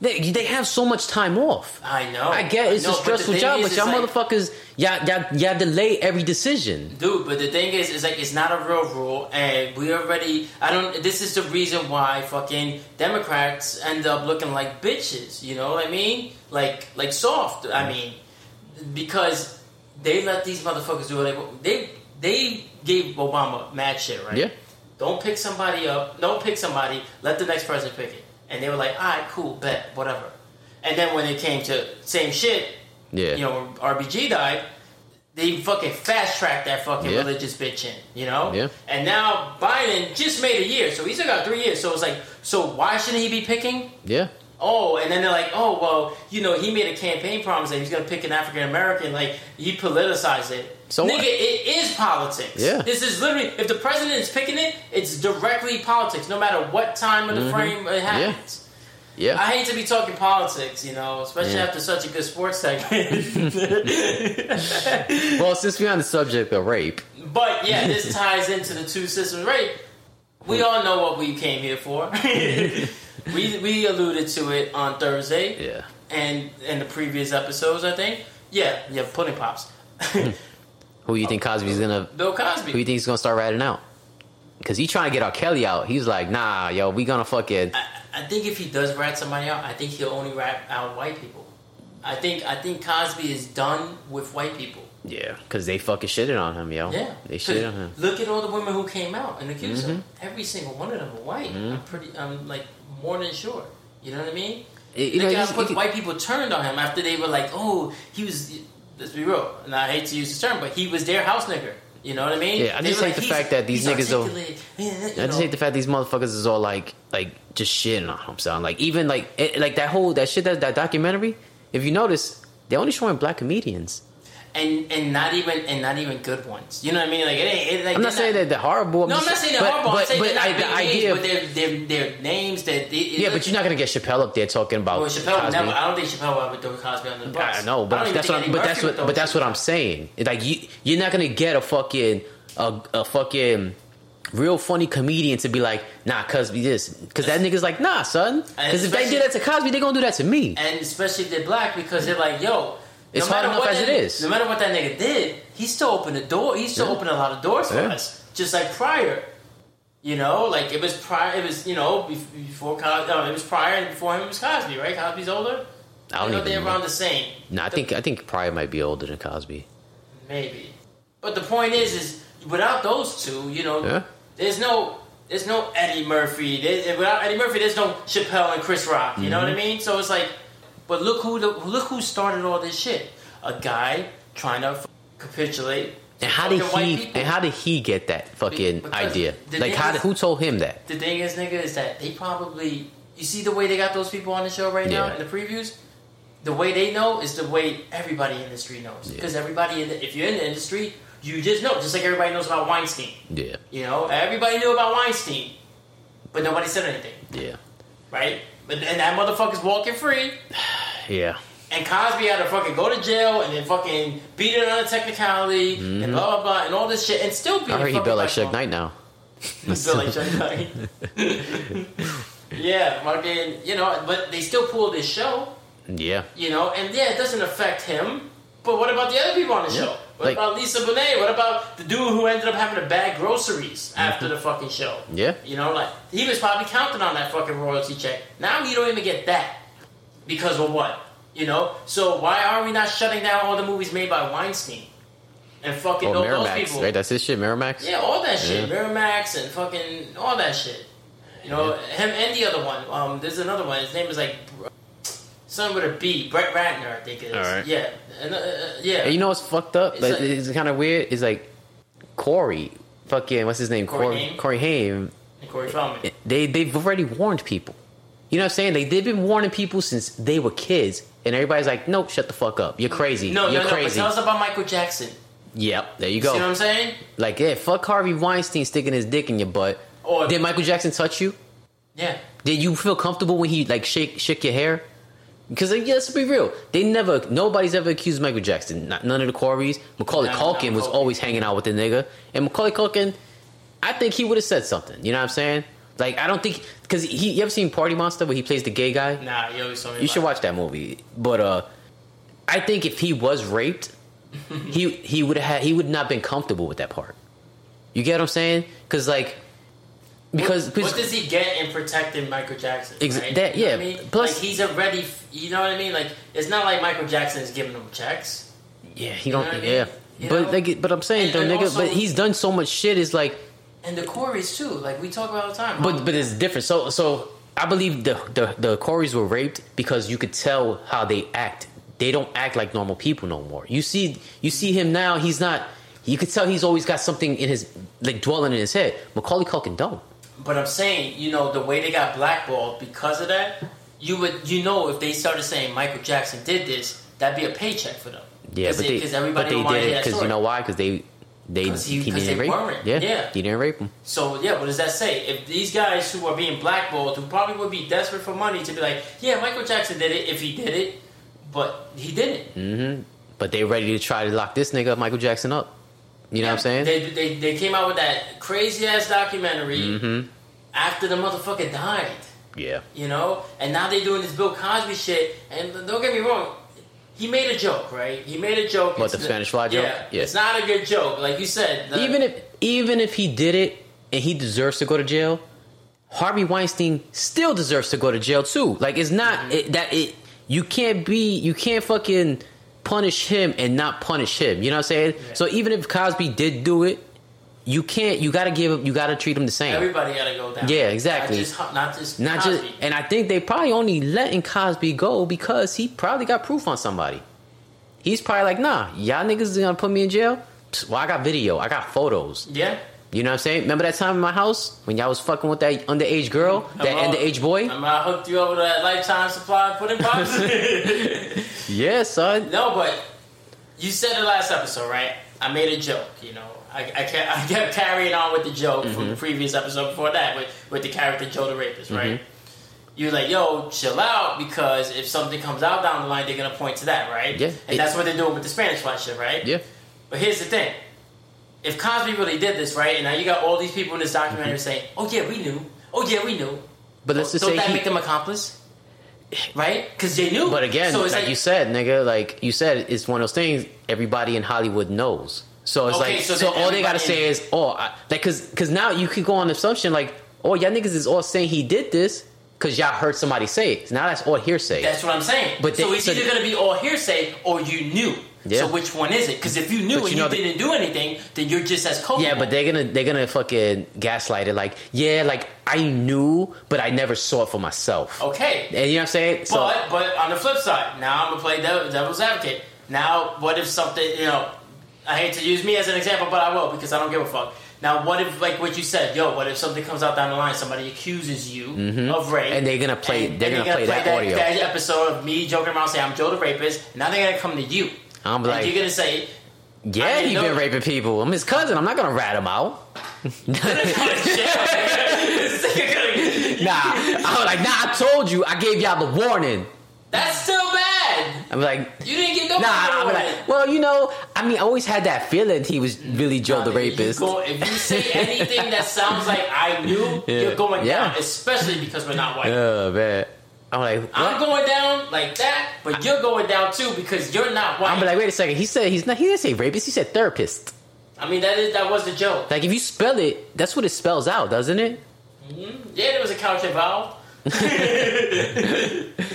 They, they have so much time off. I know. I get it's No, a stressful job, is, but y'all like- motherfuckers, y'all, y'all, y'all delay every decision. Dude, but the thing is, is like it's not a real rule, and we already. I don't. This is the reason why fucking Democrats end up looking like bitches. You know what I mean? Like, like soft. I mean, because they let these motherfuckers do it. They they gave Obama mad shit, right? Yeah. Don't pick somebody up. Don't pick somebody. Let the next president pick it. And they were like, all right, cool, bet, whatever. And then when it came to same shit, Yeah. you know, RBG died, they fucking fast tracked that fucking Yeah. religious bitch in, you know? Yeah. And now Biden just made a year, so he's got three years. So it's like, so why shouldn't he be picking? Yeah. Oh, and then they're like, oh, well, you know, he made a campaign promise that he's going to pick an African American. Like, he politicized it. So Nigga, what? it is politics. Yeah. This is literally, if the president is picking it, it's directly politics, no matter what time of the mm-hmm. frame it happens. Yeah. I hate to be talking politics, you know, especially Yeah. after such a good sports segment. well, since we're on the subject of rape, but yeah, this ties into the two systems rape. We all know what we came here for. we we alluded to it on Thursday yeah. and in the previous episodes, I think. Yeah, yeah, pudding pops. Who you think Cosby's gonna? Bill Cosby. Who you think he's gonna start ratting out? Because he trying to get R. Kelly out. He's like, nah, yo, we gonna fucking. I, I think if he does rat somebody out, I think he'll only rat out white people. I think I think Cosby is done with white people. Yeah, because they fucking shitted on him, yo. Yeah, They shitted on him. Look at all the women who came out and accused him. Mm-hmm. Every single one of them are white. I'm pretty. I'm like more than sure. You know what I mean? It- you Look know, how quick white people turned on him after they were like, "Oh, he was." Let's be real, and I hate to use the term, but he was their house nigger. You know what I mean? Yeah, I just hate the fact that these niggas articulate." I just hate the fact these motherfuckers is all like, like just shitting on him, son. Like even like, it, like that whole that shit that that documentary. If you notice, they're only showing black comedians. And and not even and not even good ones. You know what I mean? Like it ain't. It, like, I'm not saying that they're horrible. No, I'm not saying they're but- horrible. I'm But, saying but they're not I, the names, idea, but they're, they're, they're names that. They, yeah, but you're not gonna get Chappelle up there talking about Well, Chappelle never. I don't think Chappelle would throw Cosby under the bus. I know, but don't that's what. I'm, but that's what. But that's what I'm saying. Like you, you're not gonna get a fucking a, a fucking real funny comedian to be like, nah, Cosby this, because that nigga's like, nah, son. Because if they did that to Cosby, they gonna do that to me. and especially if they're black because they're like, yo. It's no hard matter enough what as that, it is. No matter what that nigga did, he still opened the door. He still Yeah. opened a lot of doors for Yeah. us, just like prior. You know, like it was prior. It was you know before Cosby. No, it was prior and before him it was Cosby, right? Cosby's older. I don't you know, they're know. around the same. No, I think I think Pryor might be older than Cosby. Maybe. But the point is, is without those two, you know, Yeah. there's no, there's no Eddie Murphy. There, without Eddie Murphy, there's no Chappelle and Chris Rock. You know what I Mm-hmm. mean? So it's like, but look who, look who started all this shit. A guy trying to f- capitulate. And how did he? And how did he get that fucking Because idea? Like, how? is- who told him that? The thing is, nigga, is that they probably. You see the way they got those people on the show right now in the previews. The way they know is the way everybody in the industry knows. Yeah. Because everybody in the, if you're in the industry, you just know. Just like everybody knows about Weinstein. Yeah, You know, everybody knew about Weinstein, but nobody said anything, yeah, right? But and that motherfucker's walking free, yeah. and Cosby had to fucking go to jail and then fucking beat it on a technicality and blah blah blah and all this shit, and still be. Mm-hmm. I heard he built like Suge Knight now. He's built like Suge Knight. yeah, fucking, you know, but they still pulled this show, Yeah, you know, and yeah, it doesn't affect him. But what about the other people on the Yeah. show? What Like- about Lisa Bonet? What about the dude who ended up having to bag groceries after the fucking show? yeah. You know, like he was probably counting on that fucking royalty check. Now you don't even get that because of what? You know. So why are we not shutting down all the movies made by Weinstein and fucking Or those, those Miramax, people? right? That's his shit, Miramax. Yeah, all that shit. Yeah. Miramax and fucking all that shit. You know, him and the other one. Um, there's another one. His name is like something with a B. Brett Ratner, I think it is. All right. Yeah, and, uh, uh, yeah. And you know what's fucked up? It's But like- it's kind of weird. It's like Corey, fucking what's his name? Corey Haim? Corey Haim. and Corey Feldman. They they've already warned people. You know what I'm saying? They they've been warning people since they were kids, and everybody's like, "Nope, shut the fuck up. You're crazy. No, You're no, no. But crazy." tell us about Michael Jackson. yep, there you go. See what. I'm saying? Like, yeah, fuck Harvey Weinstein sticking his dick in your butt. Or- Did Michael Jackson touch you? Yeah. Did you feel comfortable when he like shake shake your hair? Because yeah, let's be real. They never, nobody's ever accused Michael Jackson. Not, none of the Corys. Macaulay No, Culkin no, was always hanging out with the nigga, and Macaulay Culkin, I think he would have said something. You know what I'm saying? Like I don't think because he you ever seen Party Monster where he plays the gay guy? Nah, you always told me. You should watch that movie. But uh I think if he was raped, he he would have he would not been comfortable with that part. You get what I'm saying? Because like because, what, what does he get in protecting Michael Jackson? Right? that- You know yeah, I mean? plus- like he's already, you know what I mean? Like it's not like Michael Jackson is giving him checks. yeah he know don't what I mean? yeah. But like but I'm saying And- though and nigga but he's done so much shit is like And the Corys too. Like we talk about all the time. But but it's different. So so I believe the the the Corys were raped because you could tell how they act. They don't act like normal people no more. You see you see him now. He's not. You could tell he's always got something in his like dwelling in his head. Macaulay Culkin don't. But I'm saying, you know, the way they got blackballed because of that, you would, you know, if they started saying Michael Jackson did this, that'd be a paycheck for them. Yeah, but they because everybody but they to did it because you know why? Because they they 'Cause he- he, 'cause didn't they rape. weren't. Yeah, Yeah. he didn't rape him. So yeah, what does that say? If these guys who are being blackballed, who probably would be desperate for money, to be like, yeah, Michael Jackson did it if he did it, but he didn't. Mm. But they ready to try to lock this nigga Michael Jackson up. You know what I'm saying? They, they they came out with that crazy ass documentary Mm-hmm. after the motherfucker died. yeah. you know. And now they're doing this Bill Cosby shit. And don't get me wrong, he made a joke, right? He made a joke. What, It's the Spanish fly joke? Yeah, Yeah. it's not a good joke, like you said. the- even if even if he did it and he deserves to go to jail, Harvey Weinstein still deserves to go to jail too. Like it's not Mm-hmm. it, that it. You can't be. You can't fucking punish him and not punish him. You know what I'm saying? Yeah. So even if Cosby did do it, you can't. You got to give. him You got to treat him the same. everybody got to go down. Yeah, exactly. Not just, not just not just. And I think they probably only letting Cosby go because he probably got proof on somebody. He's probably like, nah, y'all niggas is gonna put me in jail. Well, I got video. I got photos. yeah. You know what I'm saying? Remember that time in my house when y'all was fucking with that underage girl, that I'm underage boy? I'm gonna hook you up with that lifetime supply of pudding pops. Yeah, son. no, but you said the last episode, right? I made a joke, you know. I, I, kept, I kept carrying on with the joke from Mm-hmm. the previous episode before that with, with the character Joe the Rapist, right? Mm-hmm. You're like, yo, chill out because if something comes out down the line, they're gonna point to that, right? Yeah. And that's what they're doing with the Spanish fly shit, right? Yeah. But here's the thing. If Cosby really did this, right, and now you got all these people in this documentary mm-hmm. saying, "Oh yeah, we knew. Oh yeah, we knew." But let's just Don't say that he, make them accomplice? Right? Because they knew. But again, so it's like, you said, nigga, like you said, it's one of those things everybody in Hollywood knows. So it's Okay, like, so so, all they gotta say is, oh, I, like, cause, cause now you could go on the assumption like, oh, y'all niggas is all saying he did this because y'all heard somebody say it. Now that's all hearsay. That's what I'm saying. But so they- it's so either to be all hearsay or you knew. Yeah. So which one is it? Because if you knew But and you you, know they- didn't do anything, then you're just as culpable. yeah, but they're gonna they're gonna fucking gaslight it. Like, yeah, like I knew, but I never saw it for myself. okay. And you know what I'm saying? So but but on the flip side, now I'm gonna play devil's advocate. Now, what if something? You know, I hate to use me as an example, but I will because I don't give a fuck. Now, what if, like what you said, yo, what if something comes out down the line, somebody accuses you of rape, Mm-hmm. And they're gonna play- they're and gonna play that audio. that episode of me joking around saying I'm Joe the rapist. Now they're gonna come to you. I'm like- you're gonna say, yeah, he know- been raping people. I'm his cousin. I'm not gonna rat him out. Nah, I was like, nah. I told you. I gave y'all the warning. That's still bad. I'm like, You didn't get no nah. I'm like, well, you know, I mean, I always had that feeling he was really Joe the Nah, you rapist. go- if you say anything that sounds like I knew, Yeah. you're going Yeah. down, especially because we're not white. Oh man, I'm like, what? I'm going down like that, but you're going down too because you're not white. I'm like, wait a second. He said he's not. He didn't say rapist. He said therapist. I mean, that is that was the joke. Like if you spell it, that's what it spells out, doesn't it? Mm-hmm. Yeah, there was a couch involved.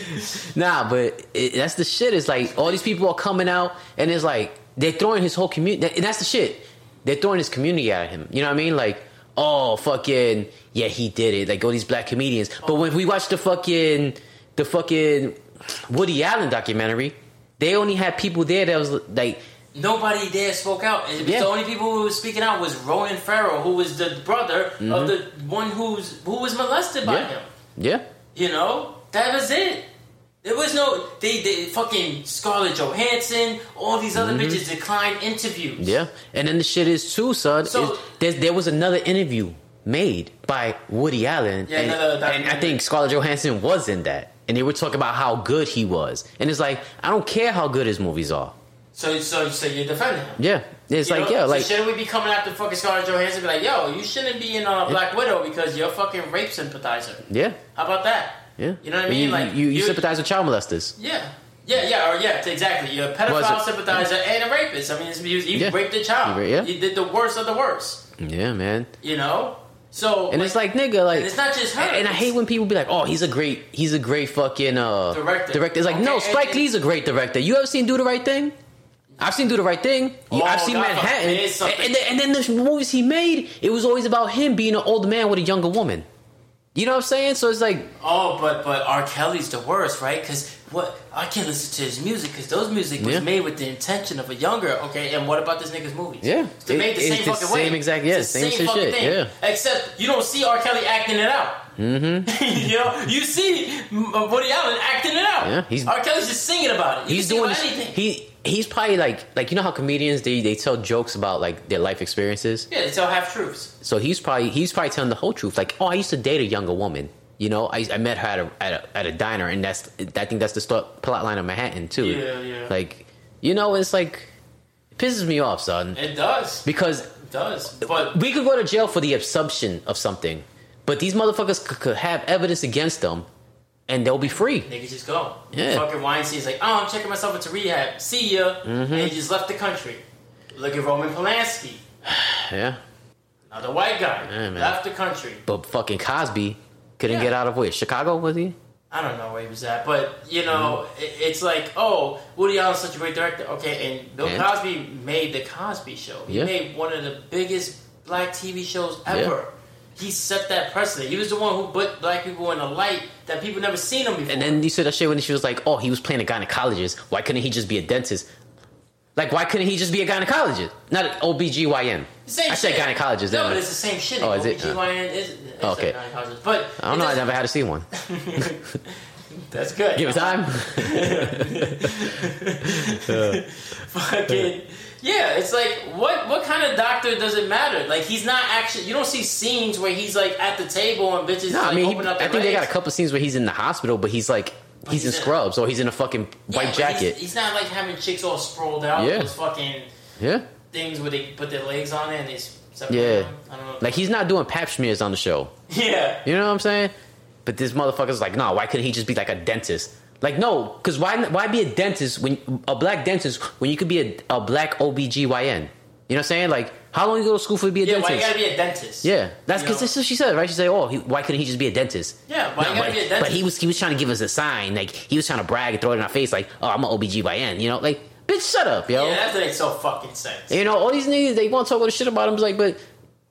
Nah, but it, that's the shit. It's like all these people are coming out, and it's like they're throwing his whole community. And that's the shit. They're throwing his community at him. You know what I mean? Like, oh fucking yeah, he did it. Like all these black comedians. But when we watch the fucking the fucking Woody Allen documentary, they only had people there that was like, Nobody there spoke out. Yeah. The only people who was speaking out was Ronan Farrow, who was the brother of the one who's who was molested by Mm-hmm. yeah, him. yeah. You know, that was it. There was no they, they fucking Scarlett Johansson, all these other bitches declined interviews. Mm-hmm. Yeah, and then the shit is too, son. So- there was another interview made by Woody Allen, Yeah, and, and I think Scarlett Johansson was in that, and they were talking about how good he was, and it's like I don't care how good his movies are. So so so you're defending him. Yeah, It's You like, know? So like- shouldn't we be coming after fucking Scarlett Johansson? and Be like, yo, you shouldn't be in uh, Black Widow because you're a fucking rape sympathizer. Yeah, How about that? yeah. You know what I mean? You, Like, you, you, you- sympathize with child molesters. Yeah. Yeah, yeah, or yeah, exactly. You're a pedophile sympathizer and a rapist. I mean, you Yeah. raped a child. Yeah. You did the worst of the worst. Yeah, man. You know. So And it's like, nigga, like, and it's not just her. And, and I hate when people be like, "Oh, he's a great, he's a great fucking uh, Director. Director. It's like, no, Spike and- Lee's a great director. You ever seen Do the Right Thing? I've seen Do the Right Thing. Oh, I've seen God, Manhattan. And, and, then, and then the movies he made, it was always about him being an old man with a younger woman. You know what I'm saying? So it's like, Oh, but but R. Kelly's the worst, right? Because what I can't listen to his music because those music was Yeah. made with the intention of a younger. Okay, and what about this nigga's movies? Yeah. they made the It- same it's the fucking way. same exact- yeah, It's same shit, fucking thing. yeah. Except you don't see R. Kelly acting it out. Mm-hmm. you know, you see Woody Allen acting it out. Yeah, he's- R. Kelly's just singing about it. You he's doing this, anything. he he's probably like like you know how comedians they they tell jokes about like their life experiences. yeah, they tell half truths. So he's probably he's probably telling the whole truth. Like, oh, I used to date a younger woman. You know, I, I met her at a, at a at a diner, and that's I think that's the start, plot line of Manhattan too. Yeah, yeah. Like, you know, it's like it pisses me off, son, It does. because It does. But we could go to jail for the assumption of something, but these motherfuckers could, could have evidence against them, and they'll be free. Niggas just go. Yeah. Fucking Weinstein's like, oh, I'm checking myself into rehab. See ya. Mm-hmm. And he just left the country. Look at Roman Polanski. Yeah, Another white guy. Yeah, left the country. but fucking Cosby couldn't Yeah. get out of where Chicago was he? I don't know where he was at. But, you know, Mm-hmm. it, it's like, oh, Woody Allen's such a great director. Okay, and Bill And? Cosby made The Cosby Show. He Yeah. made one of the biggest black TV shows ever. He set that precedent. He was the one who put black people in a light that people never seen them before. And then you said that shit when she was like, "Oh, he was playing a gynecologist. Why couldn't he just be a dentist? Like, why couldn't he just be a gynecologist, not an OBGYN?" Same I said shit. gynecologist. No, but it's the same shit. Oh, is it? OBGYN is, is oh, Okay. a gynecologist. But I don't know. I never had to see one. That's good. Give it time. Fucking yeah, it's like what what kind of doctor does it matter? Like he's not actually. You don't see scenes where he's like at the table and bitches no, like I mean, he, I think they got a couple scenes where he's in the hospital, but he's like, he's, he's in in- scrubs or he's in a fucking white jacket. He's, he's not like having chicks all sprawled out. Yeah. Those fucking yeah, things where they put their legs on it and they separate yeah. them. I don't know. Like he's not doing pap smears on the show. yeah. You know what I'm saying? But this motherfucker's like, no, why couldn't he just be like a dentist? Like, no, because why why be a dentist when a black dentist when you could be a, a black OBGYN? You know what I'm saying? Like, how long you go to school for to be a dentist? Yeah, why you gotta be a dentist? yeah, that's because that's what she said, right? She said, "Oh, he, why couldn't he just be a dentist?" Yeah, why No, you gotta but, be a dentist? but he was he was trying to give us a sign, like he was trying to brag and throw it in our face, like, "Oh, I'm an OBGYN," you know, like, bitch, shut up, yo. Yeah, that makes so fucking sense. You know, all these niggas they want to talk all the shit about him. Like, but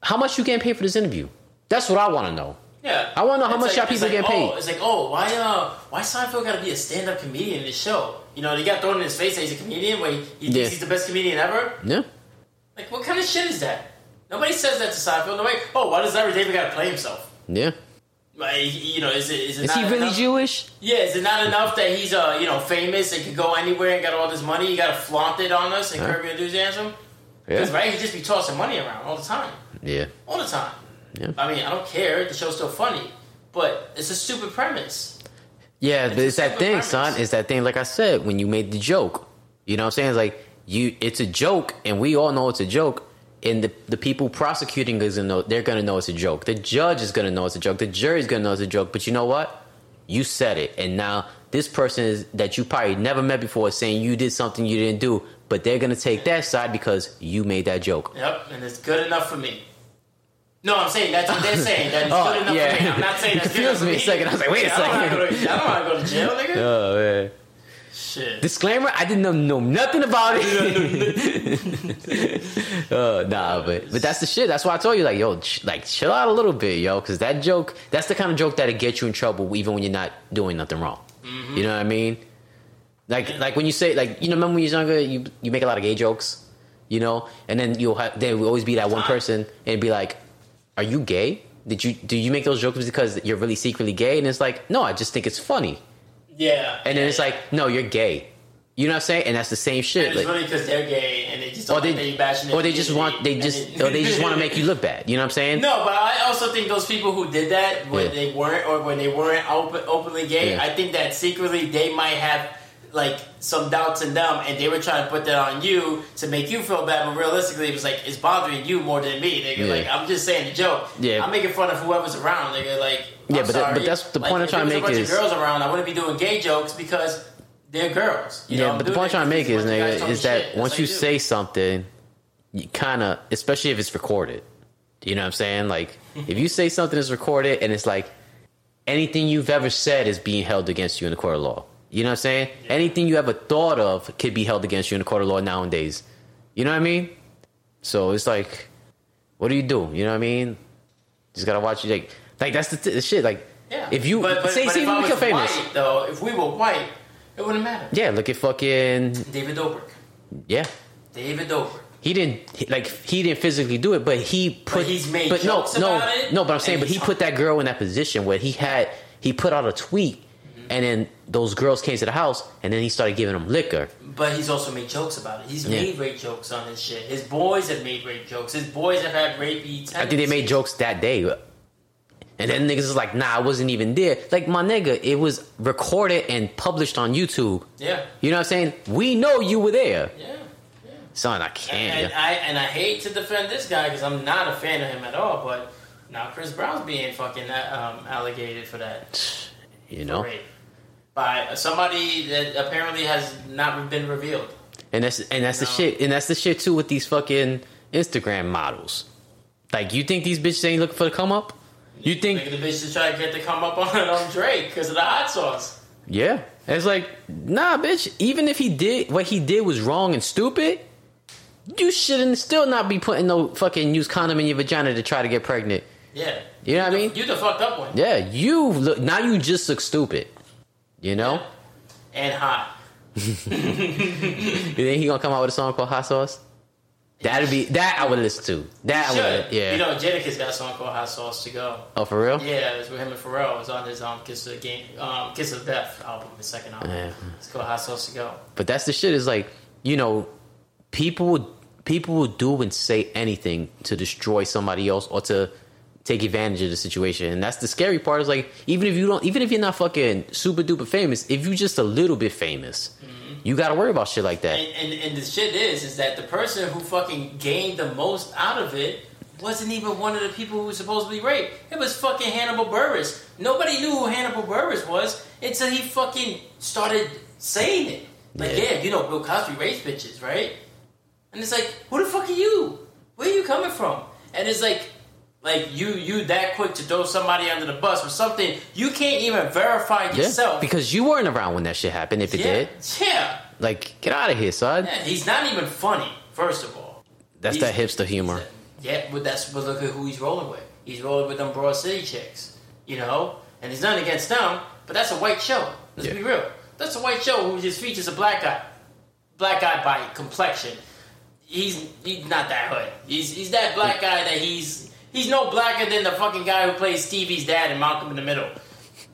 how much you getting paid for this interview? That's what I want to know. Yeah, I wanna know how It's much like, y'all people like, get paid. Oh, it's like, oh, why, uh, why Seinfeld got to be a stand-up comedian in this show? You know, they got thrown in his face that he's a comedian. Where he, he thinks Yeah. he's the best comedian ever. Yeah, Like, what kind of shit is that? Nobody says that to Seinfeld. Nobody. Oh, why does Larry David got to play himself? yeah. Like, you know, is it is it Is he really enough? Jewish? Yeah, is it not enough that he's uh you know famous and can go anywhere and got all this money? You got to flaunt it on us and Huh? curb your enthusiasm. Because right, he just be tossing money around all the time, yeah, all the time. Yeah. I mean, I don't care. The show's still funny, but it's a stupid premise. yeah. But It's a it's that thing, premise. son. It's that thing. Like I said, when you made the joke, you know what I'm saying? It's like you, it's a joke, and we all know it's a joke. And the the people prosecuting is gonna know they're gonna know it's a joke. The judge is gonna know it's a joke. The jury's gonna know it's a joke. But you know what? You said it, and now this person is that you probably never met before is saying you did something you didn't do. But they're gonna take that side because you made that joke. Yep, and it's good enough for me. No, I'm saying that's what they're saying. That it's Oh, good enough yeah. for me. I'm not saying that's good enough confused for me a second. I was like, wait a Yeah, I don't second. I don't want to go to jail, nigga. Oh man. Shit. Disclaimer: I didn't know, know nothing about it. uh, nah, but but that's the shit. That's why I told you, like, yo, ch- like, chill out a little bit, yo, because that joke, that's the kind of joke that'll get you in trouble, even when you're not doing nothing wrong. Mm-hmm. You know what I mean? Like, like when you say, like, you know, remember when you was younger, you you make a lot of gay jokes, you know, and then you'll have there will always be that one person and be like, "Are you gay? Did you do you make those jokes because you're really secretly gay?" And it's like, no, I just think it's funny. Yeah. And then it's like, no, you're gay. You know what I'm saying? And that's the same shit. And it's Like, really because they're gay and they just or don't they, they or they just want they just they- or they just want to make you look bad. You know what I'm saying? No, but I also think those people who did that when Yeah. they weren't or when they weren't open, openly gay, Yeah. I think that secretly they might have like some doubts in them, and they were trying to put that on you to make you feel bad. But realistically, it was like it's bothering you more than me. Nigga. Yeah. Like I'm just saying a joke. Yeah. I'm making fun of whoever's around. Nigga. Like Yeah, I'm but that- but that's the Like, point I'm trying to there was make a is- of girls around. I wouldn't be doing gay jokes because they're girls. You yeah, know, but the point I'm trying to make is, a bunch of guys nigga, is that shit. Once you say something, you kind of, especially if it's recorded, you know what I'm saying? Like, if you say something is recorded and it's like anything you've ever said is being held against you in the court of law. You know what I'm saying? Anything you ever thought of could be held against you in the court of law nowadays. You know what I mean? So it's like, what do you do? You know what I mean? Just gotta watch. Like, like that's the, the shit. Like, Yeah. if you but, but, say, but say if we become famous, white, though, if we were white, it wouldn't matter. yeah. Look at fucking David Dobrik. yeah. David Dobrik. he didn't he- like he didn't physically do it, but he put. But he's made but no, jokes no, about it, no. But I'm saying, but he put that girl in that position where he had he put out a tweet, and then those girls came to the house, and then he started giving them liquor. But he's also made jokes about it. He's Yeah. made rape jokes on his shit. His boys have made rape jokes. His boys have had rapey. I think they made jokes that day. And then niggas is like, nah, I wasn't even there. Like my nigga, it was recorded and published on YouTube. Yeah, You know what I'm saying? We know you were there. yeah. yeah. Son, I can't. and yeah. I and I hate to defend this guy because I'm not a fan of him at all. But now Chris Brown's being fucking um, alligated for that You know? rape by somebody that apparently has not been revealed. And that's and that's the No. shit. And that's the shit too with these fucking Instagram models. Like you think these bitches ain't looking for the come up? You think Nigga, the bitches try to get to come up on on Drake because of the hot sauce. Yeah. And it's like, nah, bitch, even if he did what he did was wrong and stupid, you shouldn't still not be putting no fucking use condom in your vagina to try to get pregnant. Yeah, You know what I mean? You the fucked up one. Yeah, you look now you just look stupid. You know? and hot. You think he gonna come out with a song called Hot Sauce? That'd be that I would listen to. That I would yeah. You know, Jadakiss got a song called Hot Sauce to Go. oh for real? Yeah, it's with him and Pharrell. It's on his um, Kiss of the Game, um, Kiss of Death album, his second album. Yeah. It's called Hot Sauce to Go. But that's the shit is like, you know, people would people will do and say anything to destroy somebody else or to take advantage of the situation. And that's the scary part is like even if you don't even if you're not fucking super duper famous, if you just a little bit famous, mm-hmm. you gotta worry about shit like that. And, and and the shit is, is that the person who fucking gained the most out of it wasn't even one of the people who was supposed to be raped. It was fucking Hannibal Buress. Nobody knew who Hannibal Buress was until he fucking started saying it. Like, Yeah. yeah, you know, Bill Cosby rapes bitches, right? And it's like, who the fuck are you? Where are you coming from? And it's like, like you you that quick to throw somebody under the bus for something you can't even verify Yeah, yourself. because you weren't around when that shit happened. If it yeah, did, yeah, like, get out of here, son. yeah. He's not even funny. First of all, That's He's- that hipster humor. Yeah, but that's but look at who he's rolling with. He's rolling with them Broad City chicks, you know. And he's nothing against them, but that's a white show. Let's Yeah. be real. That's a white show who just features a black guy, black guy by complexion. He's he's not that hood. He's he's that black guy that he's he's no blacker than the fucking guy who plays Stevie's dad in Malcolm in the Middle.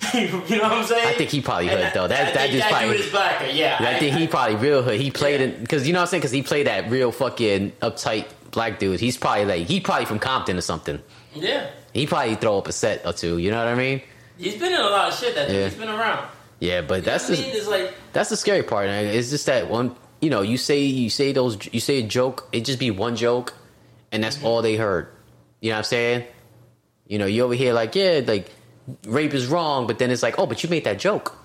you know what I'm saying? I think he probably And hood, though. That- I that just that probably- dude is blacker. Yeah, I think he probably real hood. He played Yeah. it because you know what I'm saying. Because he played that real fucking uptight black dude. He's probably like he probably from Compton or something. yeah. He probably throw up a set or two. You know what I mean? He's been in a lot of shit. That dude. Yeah. he's been around. Yeah, but that's the I mean? Like that's the scary part. man. It's just that one. You know, you say you say those you say a joke. It just be one joke, and that's mm-hmm. all they heard. You know what I'm saying? You know, you over here like yeah, like rape is wrong, but then it's like oh, but you made that joke.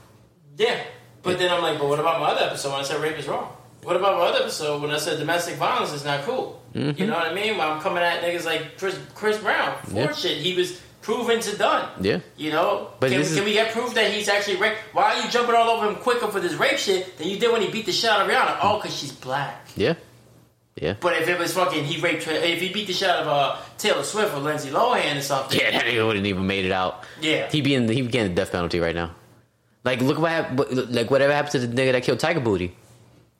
Yeah. But then I'm like, but what about my other episode when I said rape is wrong? What about my other episode when I said domestic violence is not cool? Mm-hmm. You know what I mean? When I'm coming at niggas like Chris, Chris Brown for Yeah. shit he was proven to done. Yeah. You know? But can, is- can we get proof that he's actually raped? Why are you jumping all over him quicker for this rape shit than you did when he beat the shit out of Rihanna? Oh, because she's black. Yeah, yeah. But if it was fucking, he raped her, if he beat the shit out of uh, Taylor Swift or Lindsay Lohan or something. Yeah, that nigga wouldn't even made it out. Yeah. he'd be in he be getting the death penalty right now. Like look what happened. Like whatever happened to the nigga that killed Tiger Booty.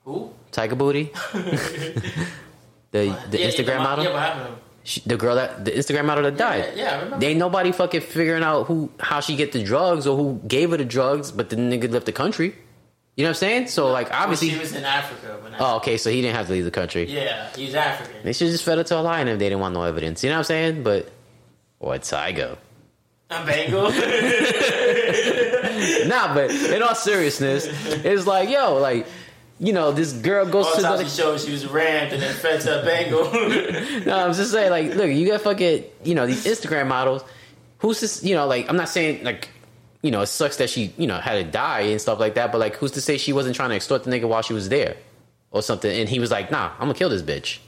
Who? Tiger Booty. the the Yeah, Instagram yeah, model. Yeah, what happened to him? She, the girl that the Instagram model that died. Yeah, yeah, I remember. They ain't nobody fucking figuring out who how she get the drugs or who gave her the drugs, but the nigga left the country. You know what I'm saying? So like Well, obviously, she was in Africa. Not, oh okay, so he didn't have to leave the country. Yeah, he's African. They should just fed it to a lion if they didn't want no evidence. You know what I'm saying? But or a tiger. I'm Bengal. nah, but in all seriousness, it's like, yo, like, you know, this girl goes All to the the. she she was rammed and then fed to a Bengal. No, I'm just saying, like, look, you got fucking, you know, these Instagram models. Who's this? You know, like, I'm not saying like, you know, it sucks that she, you know, had to die and stuff like that. But like, who's to say she wasn't trying to extort the nigga while she was there, or something? And he was like, Nah, I'm gonna kill this bitch.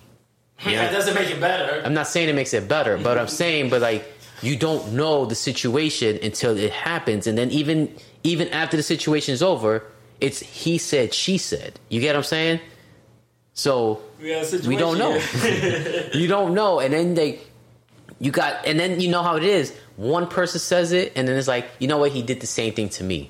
That doesn't make it better. I'm not saying it makes it better, but I'm saying, but like, you don't know the situation until it happens, and then even even after the situation's over, it's he said, she said. You get what I'm saying? So We, situation we don't know. you don't know, and then they, you got, and then you know how it is. One person says it, and then it's like, you know what? He did the same thing to me.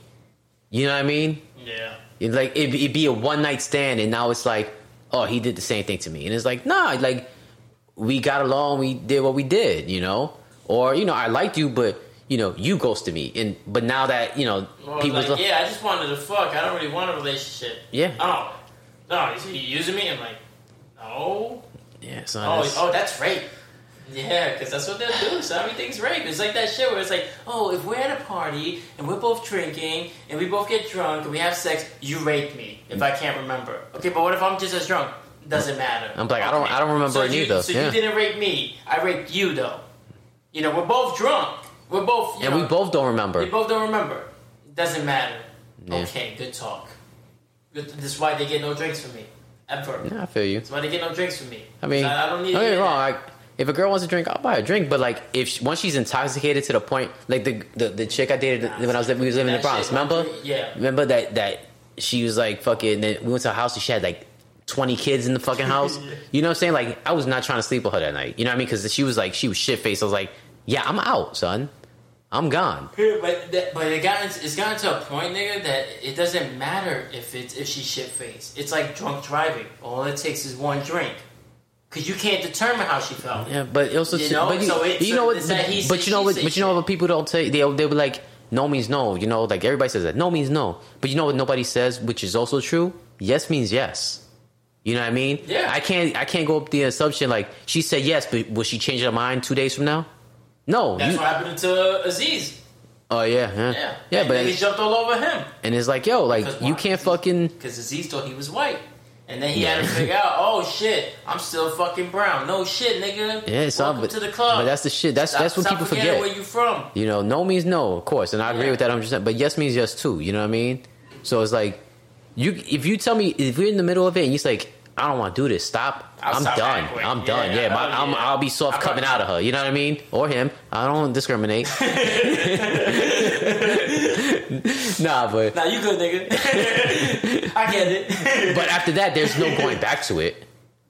You know what I mean? yeah. It's like it'd, it'd be a one night stand, and now it's like, oh, he did the same thing to me, and it's like, nah, like we got along, we did what we did, you know, or you know, I liked you, but you know, you ghosted me, and but now that you know, Well, people, like, yeah, I just wanted to fuck. I don't really want a relationship. Yeah. Oh, no, is he using me? I'm like, no. yeah, so oh, oh, that's- oh, that's rape. Yeah, because that's what they'll do. So everything's rape. It's like that shit where it's like, oh, if we're at a party and we're both drinking and we both get drunk and we have sex, you raped me if I can't remember. Okay, but what if I'm just as drunk? Doesn't matter. I'm like, I don't- Okay. I don't remember so you, either. So Yeah. you didn't rape me. I raped you though. You know, we're both drunk. We're both. And know, we both don't remember. we both don't remember. Doesn't matter. Yeah. Okay, good talk. Good, this is why they get no drinks from me. Ever. yeah, I feel you. That's why they get no drinks from me. I mean, I, I don't need don't get me wrong. that. If a girl wants a drink, I'll buy a drink. But like, if she, once she's intoxicated to the point, like the the, the chick I dated when I was we was living in the Bronx, remember? Yeah. Remember that that she was like fucking. Then we went to a house and she had like twenty kids in the fucking house. You know what I'm saying? Like, I was not trying to sleep with her that night. You know what I mean? Because she was like, she was shit faced. I was like, yeah, I'm out, son. I'm gone. But that, but it got it's gotten to a point, nigga, that it doesn't matter if it's if she's shit faced. It's like drunk driving. All it takes is one drink, because you can't determine how she felt. Yeah, but also, You know, but you, so you know what? it's that he but you know what? But you know what? People don't say they they'll be like, no means no. You know, like everybody says that no means no. But you know what? Nobody says, which is also true. Yes means yes. You know what I mean? Yeah. I can't. I can't go up the assumption like she said yes, but will she change her mind two days from now? No. That's you- what happened to Aziz. oh yeah, yeah, Yeah, yeah. But he jumped all over him and it's like, yo, like you can't fucking. because Aziz thought he was white. And then he Yeah. had to figure out, oh shit, I'm still fucking brown. No shit, nigga. Yeah, it's all, but, to the club. but that's the shit. That's Stop- that's what people forget. Where you from? You know, no means no, of course, and I agree with that 100. percent But yes means yes too. You know what I mean? So it's like you if you tell me if we're in the middle of it and you're like, I don't want to do this, stop. I'm stop done. I'm done. Yeah, Yeah, my, I- I'm, yeah. I'll be soft I'm coming out of her. You know what I mean? Or him. I don't want to discriminate. nah, but Nah, you good, nigga. I get it. but after that, there's no going back to it.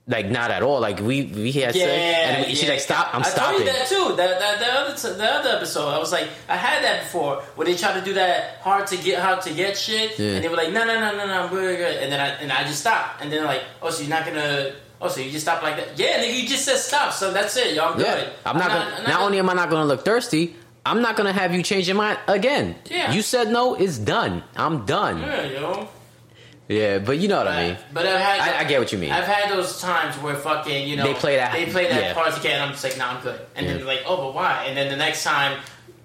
Like not at all. Like we we had Yeah, sex, and then she's like, "Stop! I'm I stopping." told you that too. That that, that other t- the other episode, I was like, I had that before where they try to do that hard to get hard to get shit, Yeah. and they were like, no, no, no, no, no, I'm good, good, and then I and I just stopped, and then like, oh, so you're not gonna. Oh, so you just stop like that? Yeah, nigga, you just said stop, so that's it. Y'all good. Yeah, I'm not. gonna, not, only am I not going to look thirsty, I'm not to have you change your mind again. Yeah. You said no, it's done. I'm done. Yeah, yo. Yeah, but you know what I mean. But I've had. I- I get what you mean. I've had those times where fucking, you know, They play that- They play that yeah. get, and I'm just like, nah, I'm good. And then they're like, oh, but why? And then the next time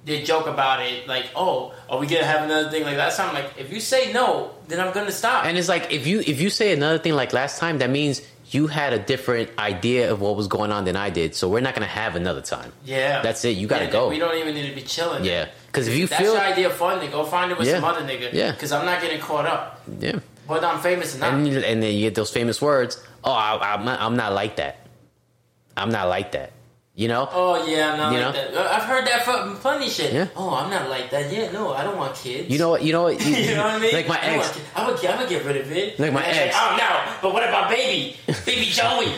they joke about it, like, oh, are we gonna have another thing like last time? Like, if you say no, then I'm gonna stop. And it's like if you if you say another thing like last time, that means you had a different idea of what was going on than I did. So we're not to have another time. yeah, That's it. You gotta Yeah, go. We don't even need to be chilling. Yeah, because if you That's feel your idea of fun. Then go find it with Yeah. some other nigga. Yeah. Because I'm not getting caught up. yeah, Whether I'm famous or not. and and then you get those famous words. Oh, I, I'm not, I'm not like that. I'm not like that. You know. Oh yeah, I'm not You like know? that. I've heard that from of shit. Yeah. Oh, I'm not like that. Yeah, no, I don't want kids. You know what? You know what? You, you know what I mean? Like my I ex. I would, I would get rid of it. Like my ex. Oh no, but what about baby, baby Joey?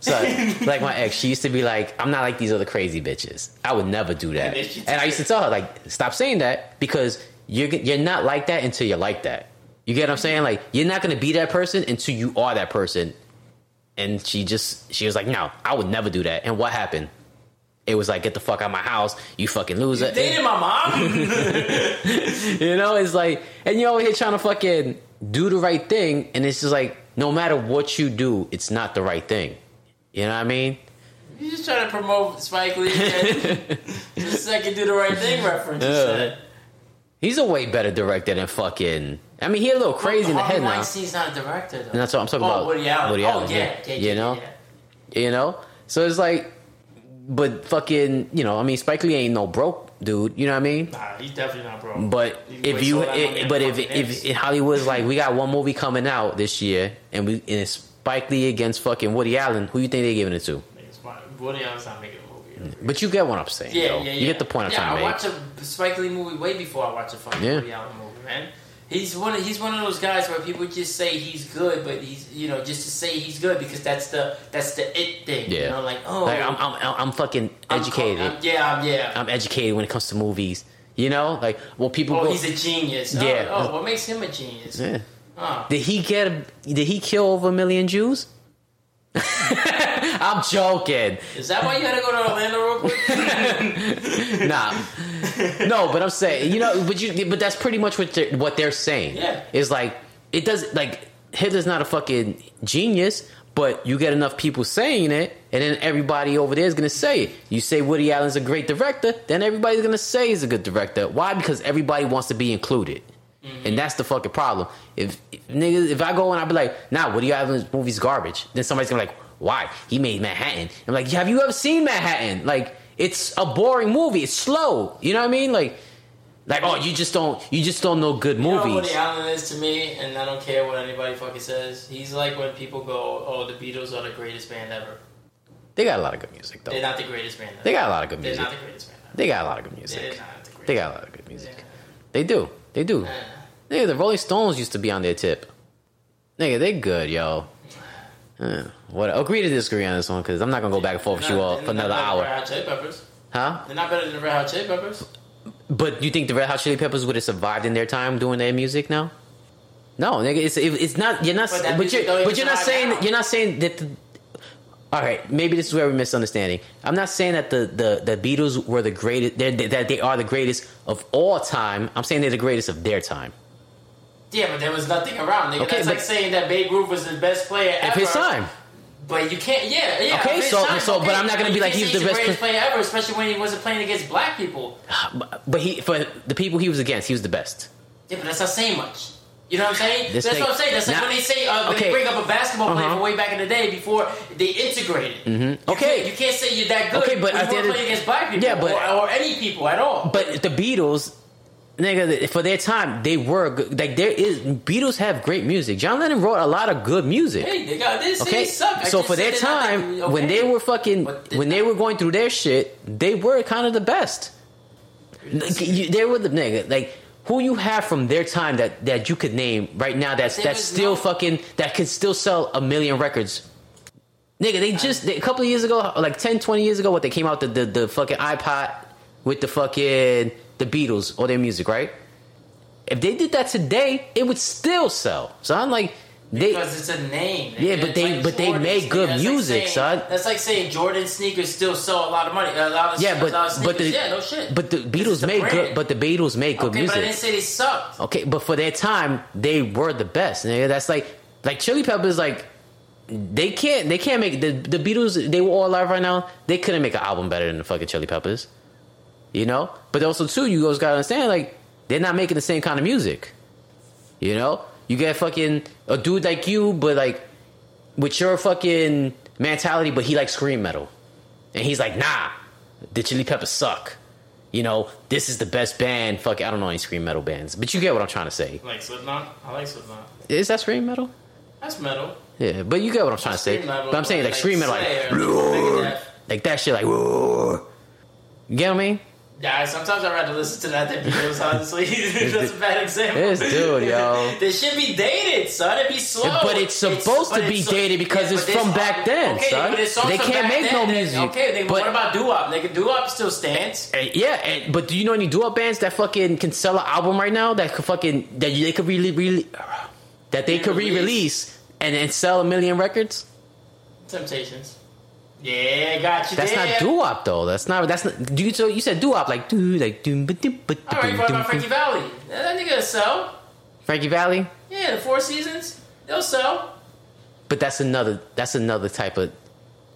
So, like my ex, she used to be like, "I'm not like these other crazy bitches. I would never do that." And And I used to tell her, like, "Stop saying that because you're you're not like that until you're like that." You get what I'm saying? Like, you're not gonna be that person until you are that person. And she just she was like, "No, I would never do that." And what happened? It was like, "Get the fuck out of my house, you fucking loser." Dating my mom. you know, it's like, and you're over here trying to fucking do the right thing, and it's just like, no matter what you do, it's not the right thing. You know what I mean? you just trying to promote Spike Lee. Just second, do the right thing reference. you Yeah. He's a way better director than fucking. I mean, he a little crazy in the head now. Weinstein's not a director though. And that's what I'm talking oh, about. Woody Allen. Woody oh Allen, yeah, yeah. yeah, yeah, You know? You know, so it's like, but fucking, you know, I mean, Spike Lee ain't no broke dude. You know what I mean? Nah, he's definitely not broke. But if you, all that money it, but if if in Hollywood's like, we got one movie coming out this year, and we and it's Spike Lee against fucking Woody Allen, who you think they giving it to? Woody Allen's not making. But you get what I'm saying. Yeah, though. yeah, yeah. You get the point I'm yeah, trying to I make. I watch a Spike Lee movie way before I watch a fucking Yeah. Woody Allen movie, man. He's one. Of, he's one of those guys where people just say he's good, but he's you know just to say he's good because that's the that's the it thing. Yeah. You know, like oh, Like I'm, I'm, I'm fucking I'm educated. I'm- yeah, I'm, yeah. I'm educated when it comes to movies. You know, like well, people oh, go. he's a genius. Oh, Yeah. Oh, what makes him a genius? yeah. Oh. Did he get? A, did he kill over a million Jews? I'm joking. Is that why you had to go to Orlando real quick? Nah, no, but I'm saying, you know, but you, but that's pretty much what they're, what they're saying. Yeah. is like it does like Hitler's not a fucking genius, but you get enough people saying it, and then everybody over there is gonna say it. You say Woody Allen's a great director, then everybody's gonna say he's a good director. Why? Because everybody wants to be included. Mm-hmm. And that's the fucking problem. If, if niggas, if I go and I be like, nah, Woody Allen's movie's garbage, then somebody's gonna be like, why? He made Manhattan. I'm like, have you ever seen Manhattan? Like, it's a boring movie. It's slow. You know what I mean? Like, like oh, you just don't, you just don't know good You know what movies. Woody Allen is to me, and I don't care what anybody fucking says. He's like when people go, "Oh, the Beatles are the greatest band ever." They got a lot of good music though. They're not the greatest band. Ever. They got a lot of good music. They're not the greatest band. Ever. They got a lot of good music. not the. They got a lot of good music. Yeah. They do. They do. Uh, Nigga, the Rolling Stones used to be on their tip. Nigga, they good, yo. Uh, what? Agree to disagree on this one because I'm not gonna go back and forth with you all for another hour, Red Hot Chili Peppers. huh? They're not better than the Red Hot Chili Peppers. But you think the Red Hot Chili Peppers would have survived in their time doing their music now? No, nigga, it's it, it's not. You're not. But But, you're but you're not saying now. you're not saying that. The, all right, maybe this is where we're misunderstanding. I'm not saying that the the, the Beatles were the greatest. That they are the greatest of all time. I'm saying they're the greatest of their time. Yeah, but there was nothing around. Nigga. Okay, That's like saying that Babe Ruth was the best player Of ever. his time. But you can't. Yeah, yeah. Okay, so- time, so- but I'm not gonna be like he's the best greatest player ever, especially when he wasn't playing against black people. But, he for the people he was against, he was the best. Yeah, but that's not saying much. You know what I'm saying? This that's thing- what I'm saying. That's like when they say uh, when okay. they bring up a basketball player Uh-huh. from way back in the day before they integrated. Mm-hmm. You Okay. can't, you can't say you're that good. Okay, but you weren't playing against black people Yeah, but- or, or any people at all. But the Beatles, nigga, for their time, they were good. like there is Beatles have great music. John Lennon wrote a lot of good music. hey, they got this. Okay, so for their time, when they were fucking, when they were going through their shit, they were kind of the best. Like, you- they were the nigga. Like who you have from their time that that you could name right now that's that's still no- fucking that could still sell a million records. Nigga, they just they, a couple of years ago, like 10, 20 years ago, what they came out the the, the fucking iPod with the fucking the Beatles or their music, right? If they did that today, it would still sell. So I'm like, they because it's a name. Yeah, but they- like but they Jordans, make good. That's like music, saying- son. That's like saying Jordan sneakers still sell a lot of money. A lot of yeah, but of but the yeah, no shit. but the Beatles make brand. good. But the Beatles make good music. but I didn't say they sucked. Okay, but for their time, they were the best. That's like like Chili Peppers. Like they can't they can't make the the Beatles. They were all alive right now. They couldn't make an album better than the fucking Chili Peppers. You know, but also too, you guys gotta understand like they're not making the same kind of music. You know, you get fucking a dude like you, but like with your fucking mentality, but he likes scream metal, and he's like, nah, the Chili Peppers suck. You know, this is the best band. Fuck, I don't know any scream metal bands, but you get what I'm trying to say. Like Slipknot, I like Slipknot. Is that scream metal? That's metal. Yeah, but you get what I'm trying to say. Metal, But I'm saying like scream metal, like like that shit, like you get what I mean? Yeah, sometimes I'd rather listen to that than Beatles, honestly. That's a bad example. This dude, yo. They should be dated, son. It'd be slow. But it's supposed to but be it's- dated because it's from back then, okay, son. They can't make then, no then- music. Okay, then But- what about doo-wop, nigga? Doo-wop still stands. And yeah, and, but do you know any doo bands that fucking can sell an album right now that could fucking that they could really really that they could Re-release? re-release and and sell a million records? Temptations. Yeah, got you That's there. not doo-wop though. That's not. That's not. Do you? So you said doo-wop like do like doom ba doom ba All right, what about Frankie Valli? That, that nigga sell. Frankie Valli. Yeah, the Four Seasons, they'll sell. But that's another. That's another type of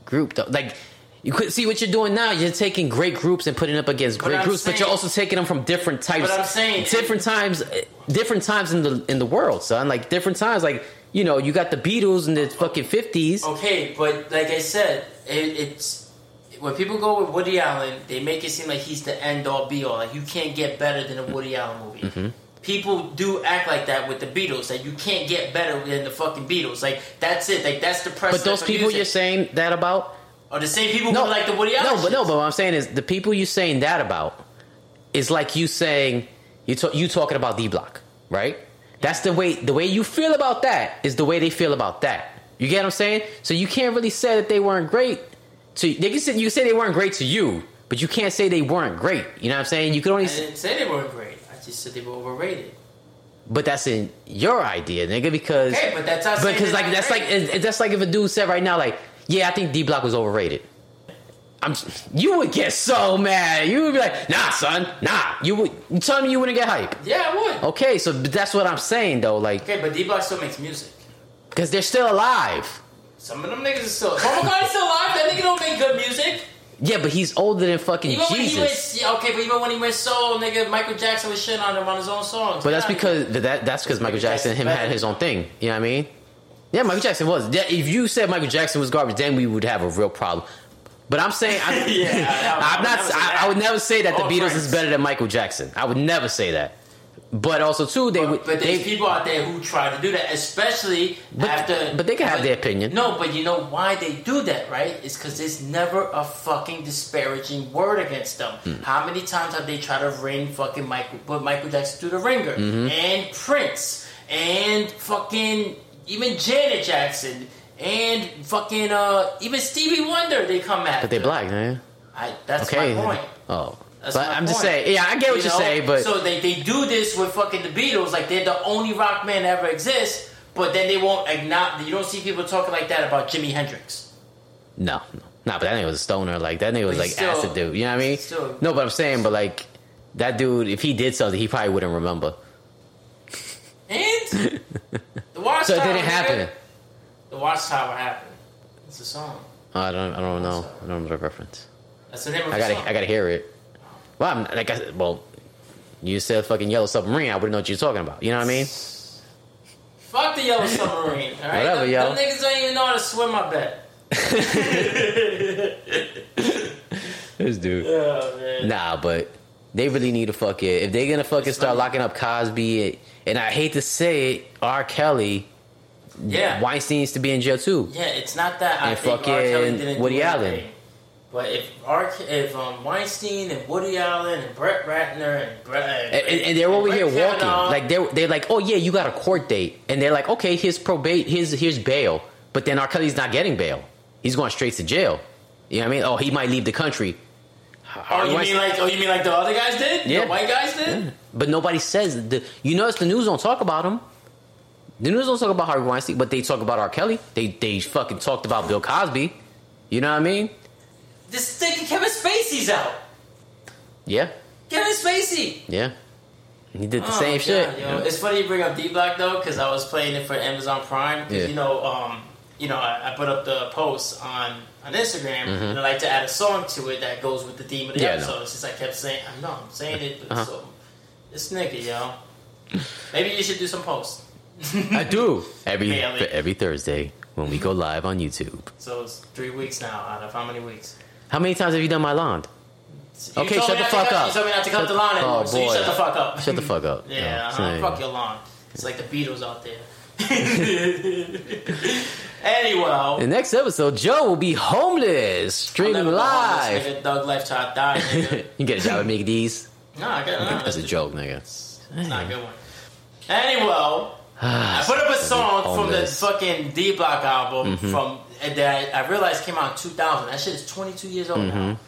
group though. Like You could see what you're doing now. You're taking great groups and putting up against great groups, but you're also taking them from different types. But I'm saying- different times, different times in the in the world, son. Like different times, like you know, you got the Beatles in the fucking fifties. Okay, but like I said, it, it's when people go with Woody Allen, they make it seem like he's the end all be all. Like you can't get better than a Woody Allen movie. Mm-hmm. People do act like that with the Beatles. Like you can't get better than the fucking Beatles. Like that's it. Like that's the precedent. But those people music. you're saying that about, are the same people no, who like the Woody Allen. no, but no. But what I'm saying is the people you're saying that about is like you saying you talk, you talking about D Block, right? That's the way the way you feel about that is the way they feel about that. You get what I'm saying? So you can't really say that they weren't great. To they can say, you can say they weren't great to you, but you can't say they weren't great. You know what I'm saying? You could only, I say, didn't say they weren't great. I just said they were overrated. but that's in your idea, nigga. Because Okay, but that's not because like that's like great. it- that's like if a dude said right now, like, yeah, I think D Block was overrated. I'm, you would get so mad. You would be like, nah, son, nah. You would you tell me you wouldn't get hype. Yeah, I would. Okay, so but that's what I'm saying though, like, Okay, but D Block still makes music. Because they're still alive. Some of them niggas are still. Paul McCartney's still alive. That nigga don't make good music. Yeah, but he's older than fucking Even when he Jesus. went, okay, but even when he went soul, nigga, Michael Jackson was shitting on him on his own songs. But that's Yeah. because but that that's because Michael Michael Jackson and him Jackson's had his own thing. You know what I mean? Yeah, Michael Jackson was. Yeah, if you said Michael Jackson was garbage, then we would have a real problem. But I'm saying, I, Yeah, I- I I'm would not. never say I, that. I would never say that the Beatles friends. is better than Michael Jackson. I would never say that. But also too, they would. But, but they, there's people out there who try to do that, especially But- after. but they can have their opinion. No, but you know why they do that, right? It's because there's never a fucking disparaging word against them. Hmm. How many times have they tried to ring fucking Michael, put Michael Jackson through the ringer, Mm-hmm. and Prince, and fucking even Janet Jackson, and fucking uh even Stevie Wonder? They come at. but they black, man. I, that's Okay. my point. Oh, That's but I'm just saying. Yeah, I get what You you know? say, but so they, they do this with fucking the Beatles, like they're the only rock band that ever exists. But then they won't acknowledge. You don't see people talking like that about Jimi Hendrix. no, no, nah, But that nigga was a stoner. Like that nigga was like still- acid dude. You know what I mean? still- no, but I'm saying, but like that dude, if he did something, he probably wouldn't remember. And the Watchtower. So it didn't happen. The Watchtower happened. It's a song. I don't. I don't know. I don't know the reference. That's the name of I gotta. song. I gotta hear it. Well, I'm, like I said, well, you said fucking yellow submarine. I wouldn't know what you're talking about. You know what I mean? Fuck the Yellow Submarine. All right, Whatever, them, yo. them niggas don't even know how to swim. I bet. This dude. Oh man. Nah, but they really need to fuck it. If they're gonna fucking start locking up Cosby, and I hate to say it, R. Kelly, Yeah. Weinstein needs to be in jail too. Yeah, it's not that I And think R. Kelly fucking didn't Woody do Allen. anything. But if R. if um, Weinstein and Woody Allen and Brett Ratner and Brett And, and- and they're over here walking like they're they're like, oh yeah, you got a court date, and they're like, okay, here's probate, here's here's bail, but then R. Kelly's not getting bail. He's going straight to jail. You know what I mean? Oh, he might leave the country. Oh, you mean like oh, you mean like the other guys did? Yeah. the white guys did. But nobody says the. You notice the news don't talk about him. The news don't talk about Harvey Weinstein, but they talk about R. Kelly. They they fucking talked about Bill Cosby. You know what I mean? This thing, Kevin Spacey's out. Yeah, Kevin Spacey. yeah. He did the Oh, same shit. Yo. It's funny you bring up D Block though, because I was playing it for Amazon Prime. Yeah. You know, um, you know, I, I put up the post on on Instagram, and I like to add a song to it that goes with the theme of the Mm-hmm. Yeah, episode. It's just I kept saying, I know, I'm saying it, but Uh-huh. so this nigga, yo. Maybe you should do some posts. I do every every Thursday when we go live on YouTube. So it's three weeks now out of how many weeks? How many times have you done my lawn? You Okay, shut the fuck up. You told me not to cut the lawn anymore, Oh, so you shut the fuck up. Shut the fuck up. Yeah, No, uh-huh. fuck your lawn. It's like the Beatles out there. anyway, The next episode, Joe will be homeless, streaming live. Nigga, Doug life till I die. Nigga. you get a job at Mickey D's. no, I got no, That's a joke, nigga. It's not a good one. Anyway, I put up a song from the Mm-hmm. fucking D Block album from that I realized came out in 2000. That shit is 22 years old now.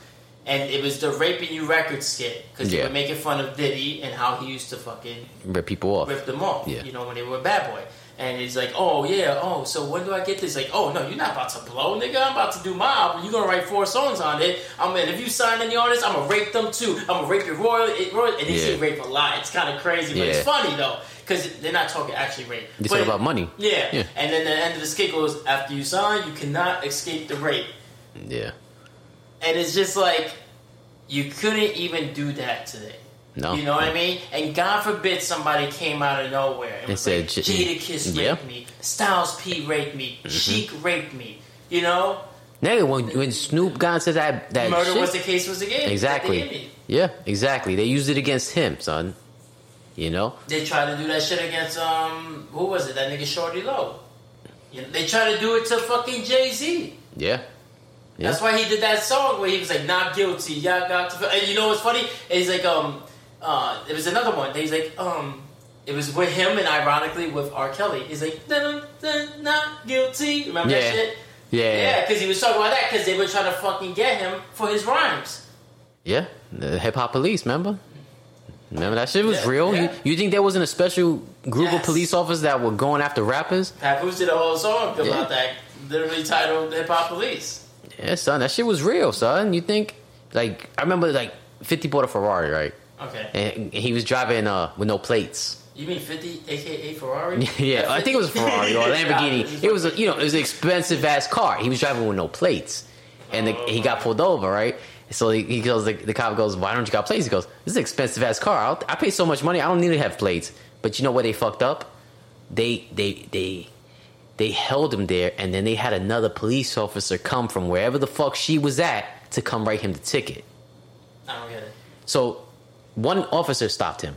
And it was the Raping You record skit because they Mm-hmm. Were making fun of Diddy and how he used to fucking Rip people off. rip them off. Yeah. You know, when they were a bad boy. And he's like, oh, yeah, oh, so when do I get this? Like, oh, no, you're not about to blow, nigga. I'm about to do my album. You're going to write four songs on it. I'm mean, if you sign any artists, I'm to rape them too. I'm to rape your royal. royal and they say Yeah. rape a lot. It's kind of crazy, but Yeah. it's funny, though, because they're not talking actually rape. But- talk about money. Yeah. Yeah. And then the end of the skit goes, after you sign, you cannot escape the rape. Yeah. and it's just like you couldn't even do that today. No. You know what I mean? And God forbid somebody came out of nowhere and And said, like, Jadakiss Yeah. raped me, Styles P raped me, Mm-hmm. Sheek raped me. You know, Nigga, when when Snoop got into that that murder shit, was the case was the game. exactly. Yeah, exactly. They used it against him, son. You know. They tried to do that shit against um who was it? That nigga Shorty Low. You know, they tried to do it to fucking Jay Z. Yeah. Yeah. That's why he did that song where he was like not guilty. Y'all got to. And you know what's funny? He's like um uh it was another one. He's like um it was with him and ironically with R. Kelly. He's like dun, dun, not guilty. Remember Yeah. that shit? Yeah. Yeah, because he was talking about that because they were trying to fucking get him for his rhymes. Yeah, the hip hop police, remember? Remember that shit was Yeah, real? yeah. You, you think there wasn't a special group of police officers that were going after rappers? Papoose did a whole song about Yeah. that, literally titled Hip Hop Police. Yeah, son, that shit was real, son. You think, like, I remember, like, 50 bought a Ferrari, right? Okay. And he was driving uh, with no plates. You mean 50, aka Ferrari? yeah, I think it was a Ferrari or a Lamborghini. It was, a, you know, it was an expensive ass car. He was driving with no plates, and the, he got pulled over, right? So he, he goes, the, the cop goes, "Why don't you got plates?" He goes, "This is an expensive ass car. I'll, I pay so much money. I don't need to have plates." But you know what? They fucked up. They they they they held him there, and then they had another police officer come from wherever the fuck she was at to come write him the ticket. I don't get it. So one officer stopped him.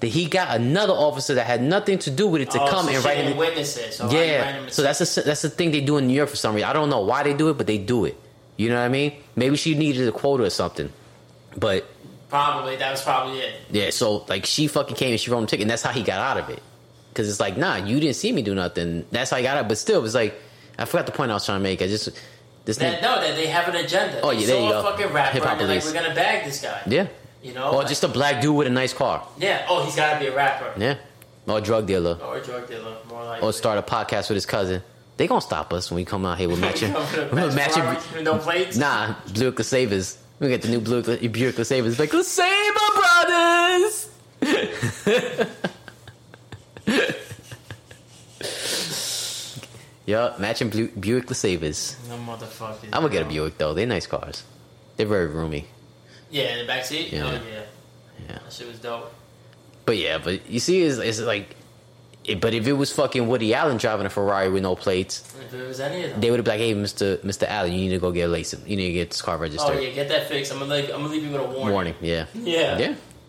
Then he got another officer that had nothing to do with it to Oh, come so and write him. witness it. So why you writing Yeah, so that's a, that's the thing they do in New York for some reason. I don't know why they do it, but they do it. You know what I mean? Maybe she needed a quota or something. But Probably that was probably it. yeah, so like she fucking came and she wrote him a ticket, and that's how he got out of it. Because it's like, nah, you didn't see me do nothing. That's how he got out. But still, it was like I forgot the point I was trying to make. I just this That, thing, no, that they have an agenda. Oh, They yeah, there saw you go. fucking rapper Hip-hop and like, we're gonna bag this guy. yeah, You know? or Like- just a black dude with a nice car. yeah. Oh, he's gotta be a rapper. Yeah, or a drug dealer. Or a drug dealer, more like. or start a podcast with his cousin. They gonna stop us when we come out here with matching, with matching. No plates. Nah, Buick LeSabres. We get the new Buick, Buick LeSabres. Like LeSabre brothers. yup, matching Bu- Buick LeSabres. No motherfuckers. I'm gonna get a Buick though. They're nice cars. They're very roomy. Yeah, in the backseat? Yeah. Oh, yeah. Yeah. That shit was dope. But yeah, but you see, it's, it's like, it, but if it was fucking Woody Allen driving a Ferrari with no plates, If it was any of them. they would have been like, "Hey, Mister Mister Allen, you need to go get a license. You need to get this car registered." Oh, yeah, get that fixed. I'm gonna, leave, I'm gonna leave you with a warning. Warning. Yeah. Yeah. Yeah.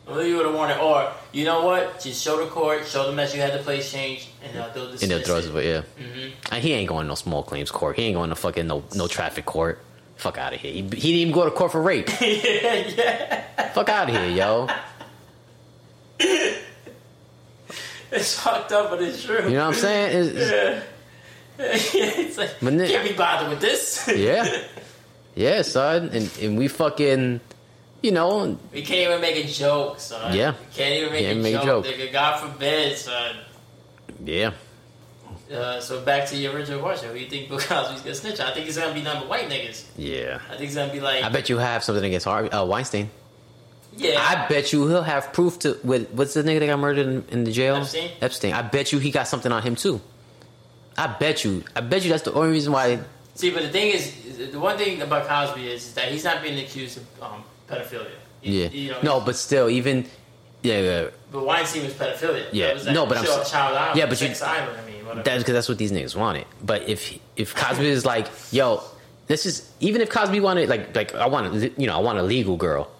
I'm gonna leave you with a warning. Or, you know what? Just show the court, show them that you had the place changed, and they'll dismiss And they'll throw us, it. but yeah. Mhm. And he ain't going to no small claims court. He ain't going to fucking no no traffic court. Fuck out of here. He, he didn't even go to court for rape. yeah, yeah. Fuck out of here, yo. It's fucked up, but it's true. You know what I'm saying? It's- yeah. it's like, But then- can't be bothered with this. yeah. Yeah, son. And, and we fucking, you know, We can't even make a joke, son. Yeah. We can't even make, Can't a, make a joke. joke. Nigga, God forbid, son. yeah. Uh, so back to your original question. Who you think Bill Cosby's gonna snitch on? I think it's gonna be number white niggas. Yeah. I think it's gonna be like, I bet you have something against Harvey, uh, Weinstein. Yeah. I bet you he'll have proof to with what's the nigga that got murdered in, in the jail? Epstein? Epstein. I bet you he got something on him too. I bet you. I bet you that's the only reason why. See, but the thing is, is- the one thing about Cosby is, that he's not being accused of um, pedophilia. You- Yeah. you know, no, but still, even yeah, yeah but Weinstein was pedophilia. Yeah. Was No, but I'm child, yeah, but you- island. I mean, whatever. that's because that's what these niggas wanted. But if if Cosby is like, yo, this is even if Cosby wanted like like I want you know I want a legal girl,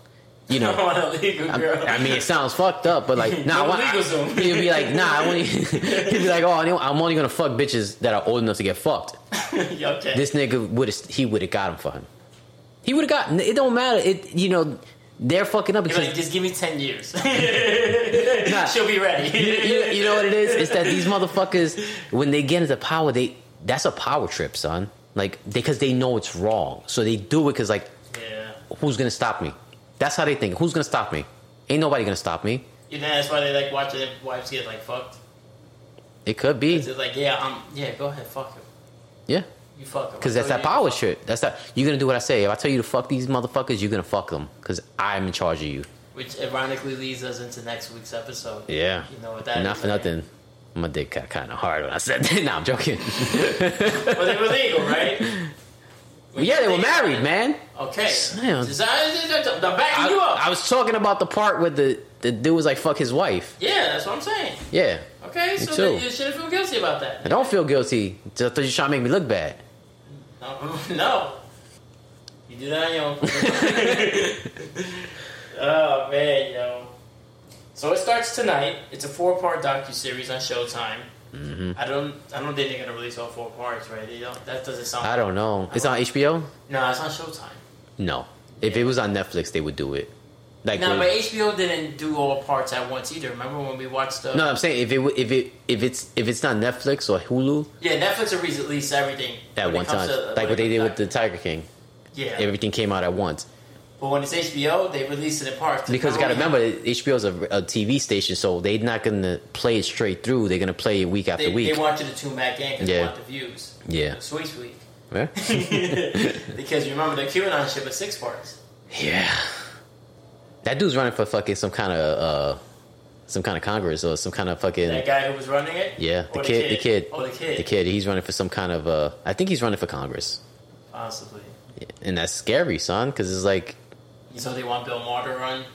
you know. Oh, I legal I. I mean, it sounds fucked up, but like, nah, I No legal zone. he'd be like, nah, I want. He'd be like, oh, I'm only gonna fuck bitches that are old enough to get fucked. okay. This nigga would have, he would have got him for him. He would have gotten. It don't matter. It, you know, they're fucking up because like, just give me ten years. Nah. She'll be ready. you, you, you know what it is? It's that these motherfuckers, when they get into power, they that's a power trip, son. Like because they know it's wrong, so they do it because like, yeah. who's gonna stop me? That's how they think. Who's gonna stop me? Ain't nobody gonna stop me. You know that's why they like watching their wives get like fucked. It could be, It's like, yeah, um, yeah, go ahead, fuck him. yeah, You fuck him. because that's that power shit. That's that. You're gonna do what I say. If I tell you to fuck these motherfuckers, you're gonna fuck them because I'm in charge of you. Which ironically leads us into next week's episode. Yeah. You know what that Not is, for right? nothing. My dick got kind of hard when I said that. nah, I'm joking. But it was legal, right? When yeah, they were married, man. Okay. Damn. I- I'm backing you up. I, was talking about the part where the the dude was like, "Fuck his wife." yeah, that's what I'm saying. Yeah, Okay, so too. then you shouldn't feel guilty about that. I don't feel guilty. Just thought you trying to make me look bad. No. no. You do that on your own. oh man, yo. So it starts tonight. It's a four-part docu series on Showtime. Mm-hmm. I don't. I don't think they're gonna release all four parts, right? They don't, that doesn't sound. I don't know. It's on HBO. No, it's on Showtime. No, if it was on Netflix, they would do it. Like, No, but HBO didn't do all parts at once either. Remember when we watched the? no, I'm saying if it if it if it's if it's not Netflix or Hulu Yeah, Netflix will release everything at one time, to- like what they did with the Tiger King. Yeah, Everything came out at once but when it's HBO, they release it in parts. because you got to remember HBO is a, a TV station, so they're not gonna play it straight through. They're gonna play it week after they, week. they want you to tune back in because they want the views. Yeah. sweet, sweet. Yeah. because you remember the QAnon shit was six parts. Yeah. That dude's running for fucking some kind of uh some kind of Congress or some kind of fucking That guy who was running it. yeah, the Or kid, the kid, Oh, the kid. the kid. He's running for some kind of uh I think he's running for Congress, Possibly. Yeah. and that's scary, son, because it's like So they want Bill Maher to run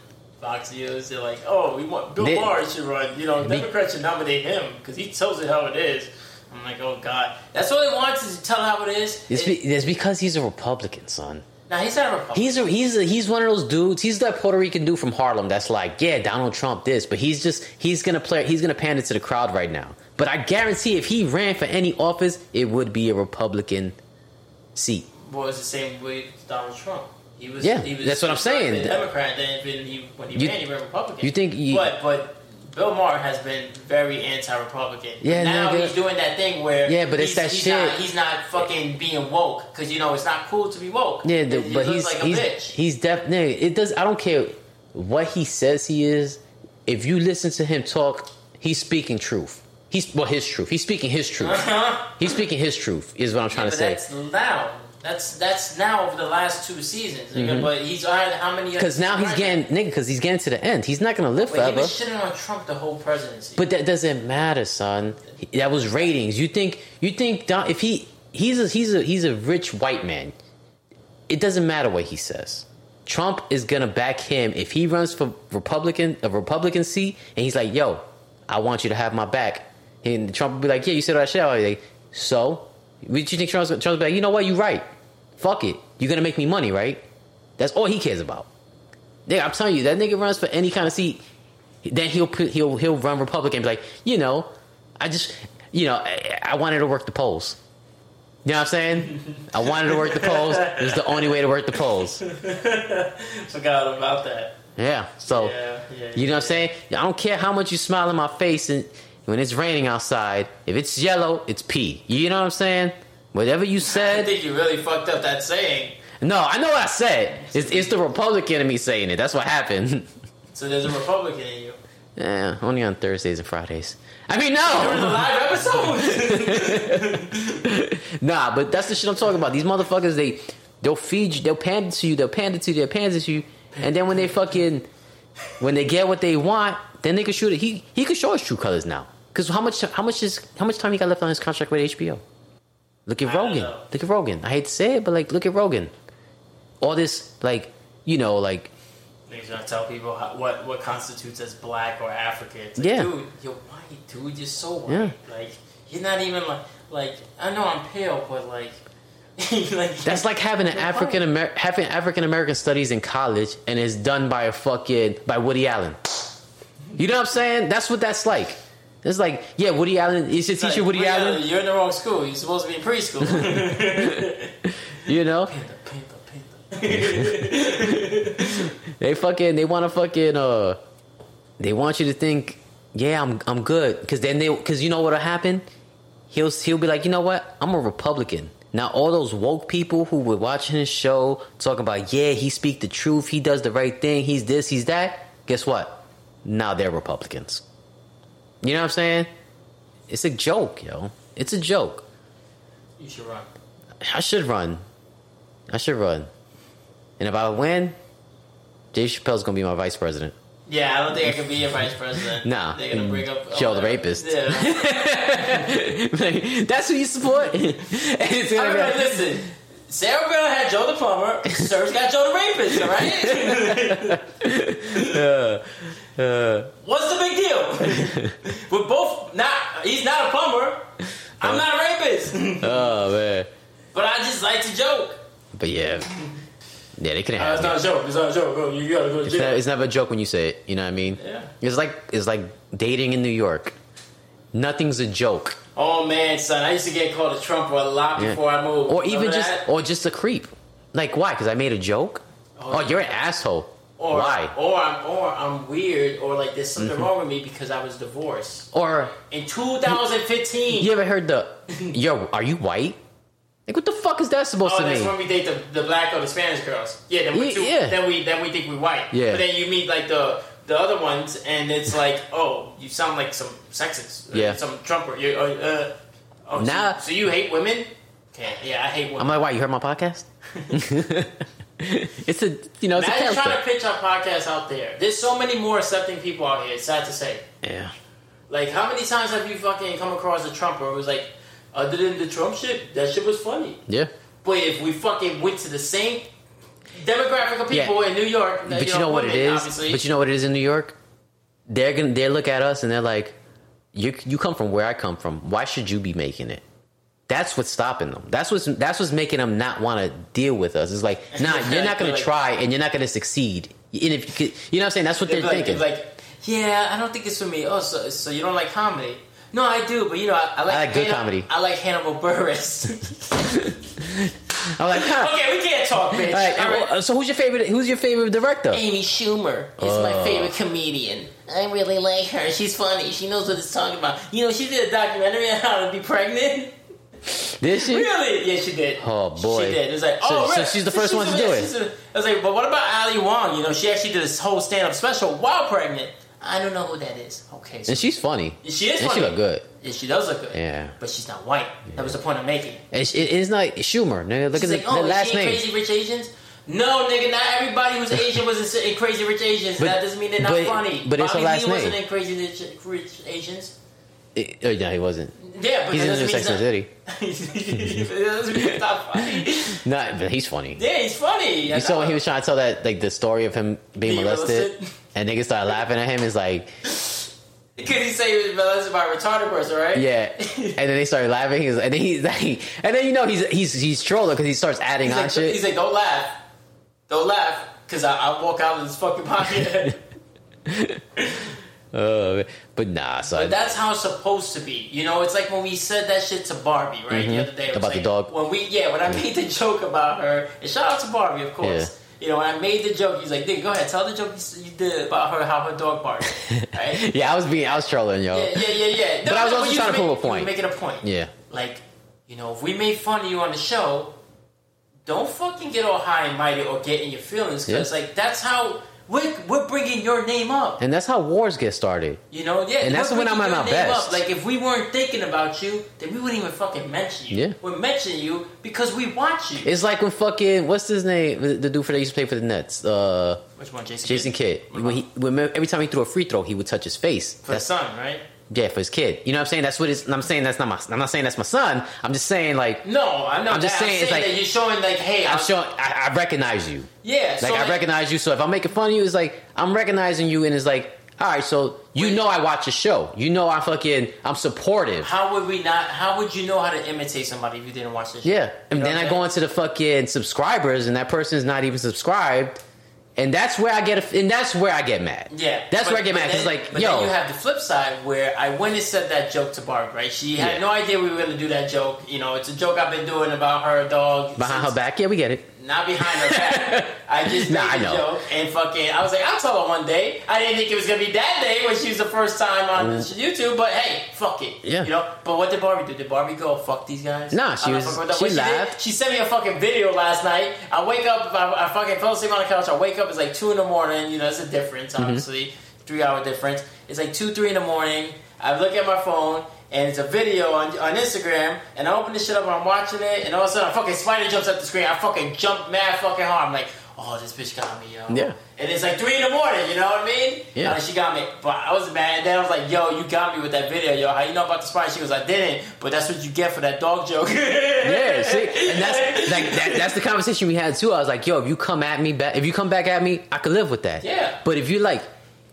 Fox News. They're like, oh, we want Bill They- Maher should run. You know, Be- Democrats should nominate him because he tells it how it is. I'm like, oh god, that's all he wants is to tell how it is. it's, It- be, it's because he's a Republican, son. Nah, he's not a Republican. He's a, he's a, he's one of those dudes. He's that Puerto Rican dude from Harlem that's like, yeah, Donald Trump this, but he's just he's gonna play he's gonna pander to the crowd right now. But I guarantee if he ran for any office, it would be a Republican seat. Well, it's the same way with Donald Trump. He was, Yeah, he was that's what I'm saying. A Democrat, then when he when he You- ran, he ran Republican. you think he- but but Bill Maher has been very anti-Republican. Yeah, now nigga. he's doing that thing where Yeah, but it's that he's shit. Not, he's not fucking being woke because you know it's not cool to be woke. Yeah, the, he but looks he's like a he's bitch. he's definitely it does. I don't care what he says he is. If you listen to him talk, he's speaking truth. He's well, his truth. He's speaking his truth. Uh-huh. He's speaking his truth. Is what I'm trying but to say. that's now. That's that's now over the last two seasons. But he's had how many? Because Mm-hmm. now he's getting nigga. Because he's getting to the end. He's not gonna live Wait, he forever. was shitting on Trump the whole presidency. But that doesn't matter, son. That was ratings. You think you think Don, if he he's a he's a he's a rich white man. It doesn't matter what he says. Trump is gonna back him if he runs for Republican a Republican seat, and he's like, "Yo, I want you to have my back." And Trump will be like, "Yeah, you said shit." I'll be like, so, what you think Trump's, Trump's be like? You know what? You're right. Fuck it. You're gonna make me money, right? That's all he cares about. Nigga, I'm telling you, that nigga runs for any kind of seat. Then he'll he'll he'll run Republican. and Be like, you know, I just, you know, I, I wanted to work the polls. You know what I'm saying? I wanted to work the polls. It was the only way to work the polls. Forgot about that. Yeah. So, Yeah, yeah, you know what I'm saying? I don't care how much you smile in my face and when it's raining outside. If it's yellow, it's pee. You know what I'm saying? Whatever you said. I think you really fucked up that saying. No, I know what I said. It's, it's the Republican in me saying it. That's what happened. So there's a Republican in you. yeah, only on Thursdays and Fridays. I mean, During the no. live episode. Nah, but that's the shit I'm talking about. These motherfuckers, they they'll feed you, they'll pander to you, they'll pander to you, they'll pander to you, and then when they fucking when they get what they want, then they can shoot it. He he could show his true colors now. Cause how much how much is how much time he got left on his contract with HBO? Look at I Rogan. Look at Rogan. I hate to say it, but like look at Rogan. All this like you know like Niggas to tell people how, what what constitutes as black or African. It's like, Yeah. dude, you're white, dude. You're so white. Yeah. Like you're not even like like I know I'm pale, but like like That's like having an African. Amer- having African American studies in college and it's done by a fucking by Woody Allen. You know what I'm saying? That's what that's like. It's like, yeah, Woody Allen. You should teach you like, Woody well, Allen. You're in the wrong school. You're supposed to be in preschool. You know, they fucking they want to fucking uh, they want you to think, yeah, I'm I'm good, because then they because you know what'll happen. He'll he'll be like, you know what? I'm a Republican. Now all those woke people who were watching his show talking about, yeah, he speak the truth, he does the right thing, he's this, he's that. Guess what? Now they're Republicans. You know what I'm saying? It's a joke, yo. It's a joke. you should run. I should run. I should run. And if I win, Dave Chappelle's gonna be my vice president. Yeah, I don't think I can be a vice president. Nah, they're gonna bring up Joe all the rapist. Yeah. Like, that's who you support. it's gonna mean, be listen, Sarah Palin had Joe the plumber. Serge got Joe the rapist. All right. What's the big deal? We're both not. He's not a plumber. I'm not a rapist. Oh man. But I just like to joke. But yeah. Yeah, they couldn't Uh, have it's not a joke. It's not a joke. Bro. You gotta go to It's, never, jail. it's never a joke when you say it. You know what I mean? Yeah. It's like it's like dating in New York. Nothing's a joke. Oh man, son, I used to get called a trumper a lot Yeah. before I moved. Or even Remember just that? or just a creep. Like why? Because I made a joke. Oh, you're an asshole. Or why? Or I'm or I'm weird, or like there's something wrong with me because I was divorced Or in 2015. you ever heard the yo? Are you white? Like what the fuck is that supposed Oh, to that's mean? when we date the, the black or the Spanish girls. Yeah, then we Yeah, too, yeah. then we then we think we white. Yeah. But then you meet like the the other ones, and it's like, oh, you sound like some sexist. uh, Yeah. Some trumper. You, uh, uh, oh, so- Nah. So, you hate women? Okay. Yeah, I hate women. I'm like, why? You heard my podcast? it's a you know it's a trying to pitch our podcast out there. There's so many more accepting people out here. It's sad to say. Yeah. Like, how many times have you fucking come across a Trumper it was like, other than the Trump shit, that shit was funny. Yeah. But if we fucking went to the same demographic of people in New York, But you know what it women, is? Obviously, But you know what it is in New York? They're gonna they look at us and they're like, You you come from where I come from. Why should you be making it? That's what's stopping them. That's what's that's what's making them not want to deal with us. It's like, nah, you're not gonna try and you're not gonna succeed. And if you could, you know what I'm saying? That's what they'd they're like, thinking. like, yeah, I don't think it's for me. Oh, so, so you don't like comedy? No, I do, but you know, I, I like, I like good comedy. I like Hannibal Buress. I'm like, huh. okay, we can't talk, bitch. All right, well, so who's your favorite? Who's your favorite director? Amy Schumer is Uh. my favorite comedian. I really like her. She's funny. She knows what it's talking about. You know, she did a documentary on how to be pregnant. Did she? Really? Yeah, she did. Oh, boy. she did. It was like, oh, so really? she's the first one to do it. she's a- I was like, but what about Ali Wong? You know, she actually did this whole stand-up special while pregnant. I don't know who that is. Okay, so And she's funny. she is And funny. she look good. Yeah, she does look good. Yeah. but she's not white. That was the point I'm making. And she, it's not Schumer. Nigga, look She's at like, the, oh, the last she in name. Crazy Rich Asians? No, nigga, not everybody who's Asian was in, in Crazy Rich Asians. But- that doesn't mean they're not but- funny. but it's her last Lee wasn't in Crazy Rich, Rich Asians. Eh, oh, yeah, he wasn't. Yeah, but He's in the Sex and City. he's not- that doesn't mean he's not funny. Nah, but he's funny. Yeah, he's funny. You saw when he was trying to tell that like the story of him being, Being molested, molested? and niggas started laughing at him. It's like, Could he say he was molested by a retarded person, right? yeah, and then they started laughing. He's, and then he's like, and then you know he's he's he's trolling because he starts adding He's on like, shit. he's like, don't laugh. Don't laugh. Because I'll walk out of this fucking pocket. Uh, but nah, so But that's how it's supposed to be. You know, it's like when we said that shit to Barbie, right? The other day. It Mm-hmm. About the dog. When we, yeah, when I made the joke about her, and shout out to Barbie, of course. You know, when I made the joke, he's like, "Nigga, go ahead, tell the joke you did about her, how her dog barked." Right? yeah, I was being I was trolling yo. yeah, yeah, yeah, yeah. But I was also trying to make- prove a point. were making a point. Yeah. Like, you know, if we made fun of you on the show, don't fucking get all high and mighty or get in your feelings because, Yeah. like, that's how we're, we're bringing your name up. and that's how wars get started. You know, yeah. And that's when I'm at my best. Up. Like, if we weren't thinking about you, then we wouldn't even fucking mention you. Yeah. We're mentioning you because we watch you. It's like when fucking what's his name, the the dude for that used to play for the Nets, uh, Which one, Jason? Jason Kidd. When he, when every time he threw a free throw, he would touch his face. For the That's son, right? Yeah, for his kid. You know what I'm saying? That's what it's. I'm saying that's not my. I'm not saying that's my son. I'm just saying like No, I know. I'm just that. saying, it's like- that you're showing, like, hey, I'm I'm showing. I, I recognize you. Yeah, Like so I recognize you. So if I'm making fun of you, it's like I'm recognizing you, and it's like, all right, so you know I watch your show. You know I fucking I'm supportive. How would we not? How would you know how to imitate somebody if you didn't watch this? show? Yeah, and You know then I I'm go into the fucking subscribers, and that person is not even subscribed, and that's where I get, a, and that's where I get mad. Yeah, that's but- where I get mad. then- It's like, but yo, then you have the flip side where I went and said that joke to Barb. Right? She had Yeah. no idea we were going to do that joke. You know, it's a joke I've been doing about her dog behind since- her back. Yeah, we get it. Not behind her back. I just made Nah, I the know. joke and fucking. I was like, I'll tell her one day. I didn't think it was gonna be that day when she was the first time on YouTube. But hey, fuck it. Yeah. You know. But what did Barbie do? Did Barbie go fuck these guys? Nah, she was- she did? laughed. She sent me a fucking video last night. I wake up. I, I fucking fell asleep on the couch. I wake up. It's like two in the morning. You know, it's a difference. Mm-hmm. Obviously, three hour difference. It's like two, three in the morning. I look at my phone. And it's a video on, on Instagram, and I open this shit up and I'm watching it, and all of a sudden a fucking spider jumps up the screen. I fucking jump mad fucking hard. I'm like, oh, this bitch got me, yo. Yeah. And it's like three in the morning, you know what I mean? Yeah. And she got me, but I was mad. And then I was like, yo, you got me with that video, yo. How you know about the spider? She goes, I didn't, but that's what you get for that dog joke. Yeah, see, and that's like that, that's the conversation we had too. I was like, "Yo, if you come at me back, if you come back at me, I could live with that." Yeah. But if you like,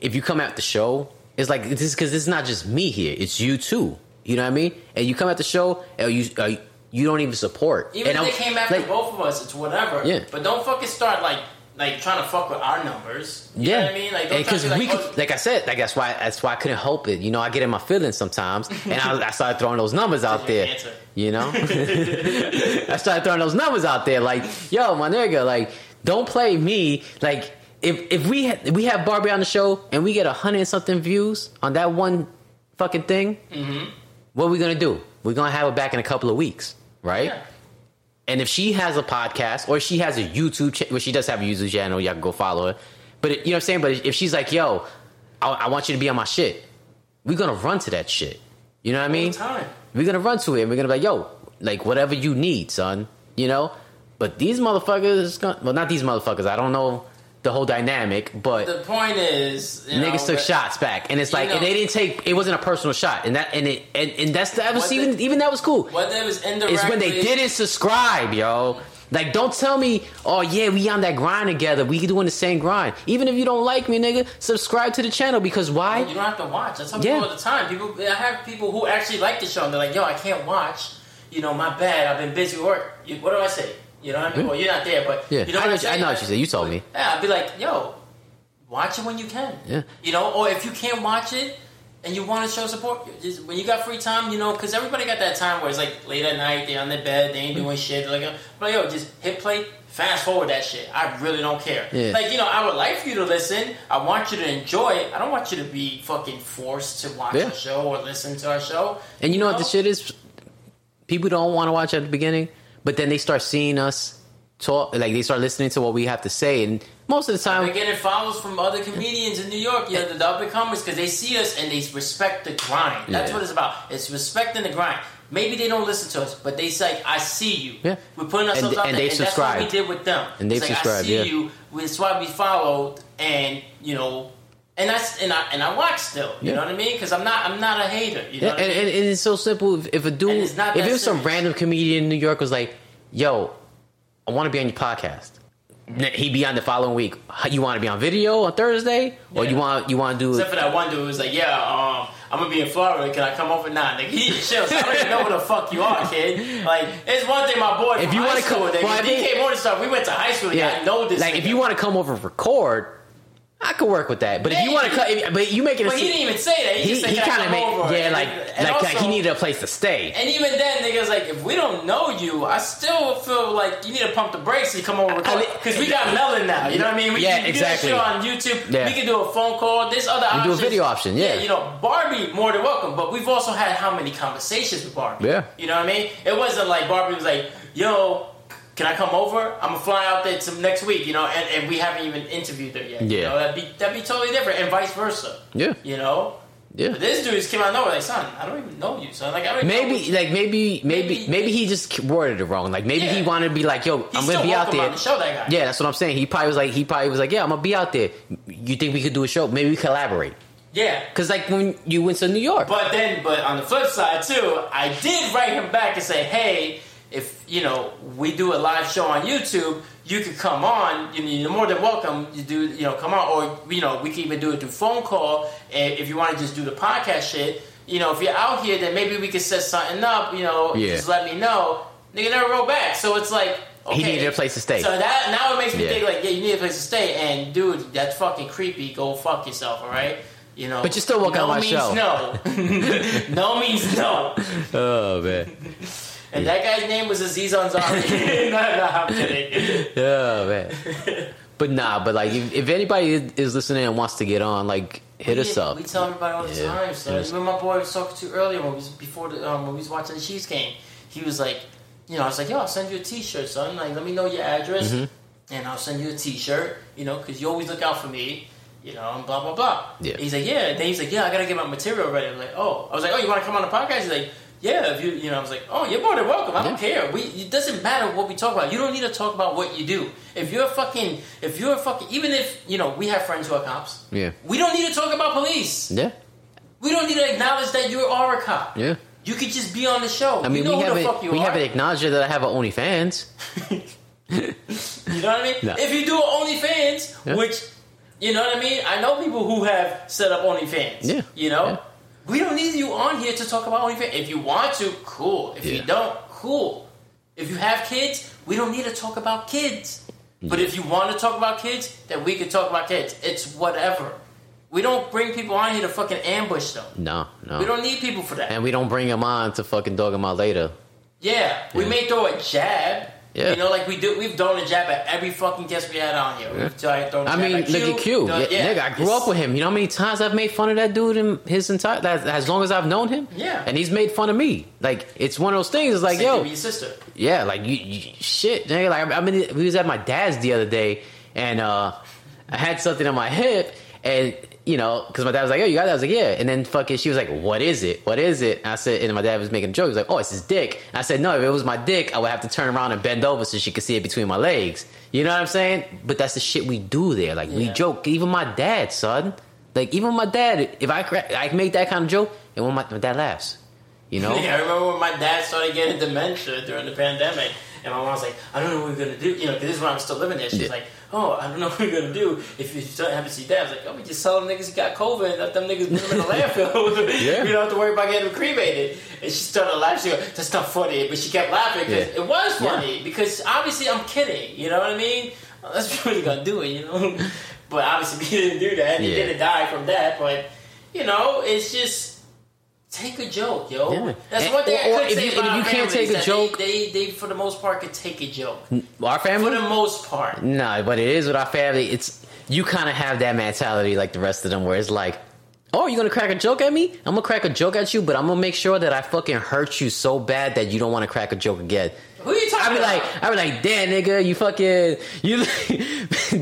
if you come at the show, it's like this because it's not just me here; it's you too. You know what I mean? And you come at the show, and you uh, you don't even support. Even and if they came after like, both of us, it's whatever. Yeah. But don't fucking start like like trying to fuck with our numbers. You yeah, know what I mean? Like because be we, like, could, oh, like I said, like that's why that's why I couldn't help it. You know, I get in my feelings sometimes, and I, I started throwing those numbers out there. answer. You know, I started throwing those numbers out there, like, yo, my nigga, like, don't play me. Like, if if we ha- we have Barbie on the show and we get a hundred something views on that one fucking thing, Mm-hmm. What are we gonna do? We're gonna have it back in a couple of weeks, right? yeah. And if she has a podcast or she has a YouTube, cha- well, she does have a YouTube channel, y'all can go follow her. But it, you know what I'm saying? But if she's like, yo, I, I want you to be on my shit, we're gonna run to that shit. You know what I mean? We're gonna run to it and we're gonna be like, yo, like whatever you need, son. You know? But these motherfuckers, gonna, well, not these motherfuckers. I don't know the whole dynamic, but The point is, you niggas know, took shots back, and it's like know- and they didn't take. It wasn't a personal shot, and that and it and, and that's that was What the- even even that was cool. Whether it was indirectly, It's when they didn't subscribe, yo. Like, don't tell me, oh yeah, we on that grind together. We doing the same grind. Even if you don't like me, nigga, subscribe to the channel because why? You don't have to watch. I tell Yeah. people all the time. People, I have people who actually like the show. and They're like, "Yo, I can't watch. You know, my bad. I've been busy work. What do I say? You know what I mean? Well, you're not there, but Yeah, you know I what know you- I know what you said. You told me. Yeah, I'd be like, "Yo, watch it when you can. Yeah. You know, or if you can't watch it and you want to show support, just when you got free time, you know, because everybody got that time where it's like late at night, they're on their bed, they ain't doing shit. They're like, uh, but yo, just hit play, fast forward that shit. I really don't care. Yeah. Like, you know, I would like for you to listen. I want you to enjoy it. I don't want you to be fucking forced to watch Yeah. our show or listen to our show. And you know what the shit is? People don't want to watch at the beginning, but then they start seeing us talk. Like they start listening to what we have to say, and most of the time, We're getting follows from other comedians in New York, you know, the, up and comers, because they see us and they respect the grind. That's Yeah. what it's about. It's respecting the grind. Maybe they don't listen to us, but they say, "I see you." Yeah. We're putting ourselves And- out and there, and that's what we did with them. And they've like, subscribed, I see yeah. you. That's why we followed, and you know, and that's and I and I watch still. You Yeah. know what I mean? Because I'm not I'm not a hater. You know Yeah, what I mean? and, and it's so simple. If, if a dude, if it was some random comedian in New York was like, "Yo, I want to be on your podcast," he'd be on the following week. You want to be on video on Thursday, or Yeah. you want you want to do Except for that one dude who was like, "Yeah, um, I'm gonna be in Florida. Can I come over?" Nah, nigga, he chill. So I don't even know where the fuck you are, kid. Like, it's one thing, my boy. If you wanna school, come- nigga, well, I mean- DK Morningstar. We went to high school. Yeah, I know this. Like if you want to come over and record, I could work with that. But if you want to, cut, but you make it. but a he didn't even say that. He, He, just said, he kind of made over?" yeah, like and like, like also- he needed a place to stay. And even then, niggas like, if we don't know you, I still feel like you need to pump the brakes and come over because we got melon now. You know what I mean? We, Yeah, we exactly. Do show on YouTube. Yeah. We can do a phone call. There's other We do a video option, yeah. you know, Barbie more than welcome. But we've also had how many conversations with Barbie? Yeah. you know what I mean. It wasn't like Barbie was like, "Yo." Can I come over? I'm gonna fly out there to next week, you know, and, and we haven't even interviewed her yet. You Yeah. know, that'd be that'd be totally different, and vice versa. Yeah, You know, yeah. but this dude just came out of nowhere like, son, I don't even know you, son. Like, I don't even know Maybe like maybe maybe Maybe- maybe he just worded it wrong. Like maybe he wanted to be like, yo, He's I'm gonna be out there. the show, that guy. Yeah, that's what I'm saying. He probably was like, he probably was like, yeah, I'm gonna be out there. You think we could do a show? Maybe we collaborate. Yeah. Cause like when you went to New York, But then, but on the flip side too, I did write him back and say, hey, if you know we do a live show on YouTube, you could come on. You- You're more than welcome. You do, you know, come on, or you know, we can even do it through phone call. And if you want to just do the podcast shit, you know, if you're out here, then maybe we could set something up. You know, Yeah. just let me know. Nigga never wrote back, so it's like. Okay. He needed a place to stay. So that now it makes me Yeah. think like, yeah, you need a place to stay, and dude, that's fucking creepy. Go fuck yourself, all right? You know. But you're still welcome no on my means show. No. no means no. oh man, And that guy's name was Aziz Ansari. no, no, I'm kidding. oh man. But nah, but like if, if anybody is- is listening and wants to get on, like hit us up. We tell everybody all the Yeah. time. So Hit us- even my boy was talking to earlier when we was before the, um, when we was watching the Chiefs game. He was like, you know, I was like, yo, I'll send you a T-shirt, son. Like, let me know your address, Mm-hmm. and I'll send you a T-shirt. You know, because you always look out for me. You know, and blah blah blah. Yeah. He's like, yeah. And then he's like, yeah, I gotta get my material ready. I'm like, oh, I was like, oh, you want to come on the podcast? He's like, yeah, if you, you know, I was like, oh, you're more than welcome. I don't Yeah. care. We, it doesn't matter what we talk about. You don't need to talk about what you do. If you're fucking, if you're fucking, even if you know, we have friends who are cops. Yeah. We don't need to talk about police. Yeah. We don't need to acknowledge that you are a cop. Yeah. You could just be on the show. I mean, you know we haven't we are. haven't acknowledged that I have an OnlyFans. You know what I mean? No. If you do OnlyFans, Yeah. which you know what I mean, I know people who have set up OnlyFans. Yeah. You know, Yeah. We don't need you on here to talk about OnlyFans. If you want to, cool. If you don't, cool. If you have kids, we don't need to talk about kids. But if you want to talk about kids, then we can talk about kids. It's whatever. We don't bring people on here to fucking ambush them. No, no. We don't need people for that. and we don't bring them on to fucking dog them out later. Yeah, we Yeah. may throw a jab. Yeah. You know, like we do. We've thrown a jab at every fucking guest we had on here. We've tried throwing a I mean, look at Q. done- Yeah, nigga, I grew up with him. You know how many times I've made fun of that dude in his entire that as long as I've known him. Yeah. and he's made fun of me. Like it's one of those things. It's like, Same yo, your sister. yeah, like you, you shit, nigga. Like I mean, we was at my dad's the other day, and uh I had something on my hip, and you know, because my dad was like, "Yo, you got that?" I was like, "Yeah." And then fucking, she was like, "What is it? What is it?" And I said, and my dad was making a joke. He was like, "Oh, it's his dick." And I said, "No, if it was my dick, I would have to turn around and bend over so she could see it between my legs." You know what I'm saying? But that's the shit we do there. Like we Yeah. joke. Even my dad, son. Like even my dad, if I I make that kind of joke, and when my, my dad laughs, you know. Yeah, I remember when my dad started getting dementia during the pandemic, and my mom was like, "I don't know what we're gonna do." You know, because this is when I'm still living there. She's Yeah. like, "Oh, I don't know what we're gonna do if you still haven't seen dad." I was like, "Oh, we just tell them niggas got COVID and let them niggas put him in the landfill. Yeah. We don't have to worry about getting him cremated." And she started laughing. She goes, "That's not funny," but she kept laughing because Yeah. it was funny. Because obviously I'm kidding. You know what I mean? That's really gonna do it. You know, but obviously he didn't do that. He Yeah. didn't die from that. But you know, it's just. Take a joke, yo. Yeah. That's And- one thing or- I could if say you- about if you can't take a joke- they, they, they, for the most part, could take a joke. Our family, For the most part. Nah, but it is with our family. It's you kind of have that mentality like the rest of them, where it's like, oh, you gonna crack a joke at me? I'm gonna crack a joke at you, but I'm gonna make sure that I fucking hurt you so bad that you don't want to crack a joke again. Who are you talking I be about? like, I be like, damn nigga, you fucking, you,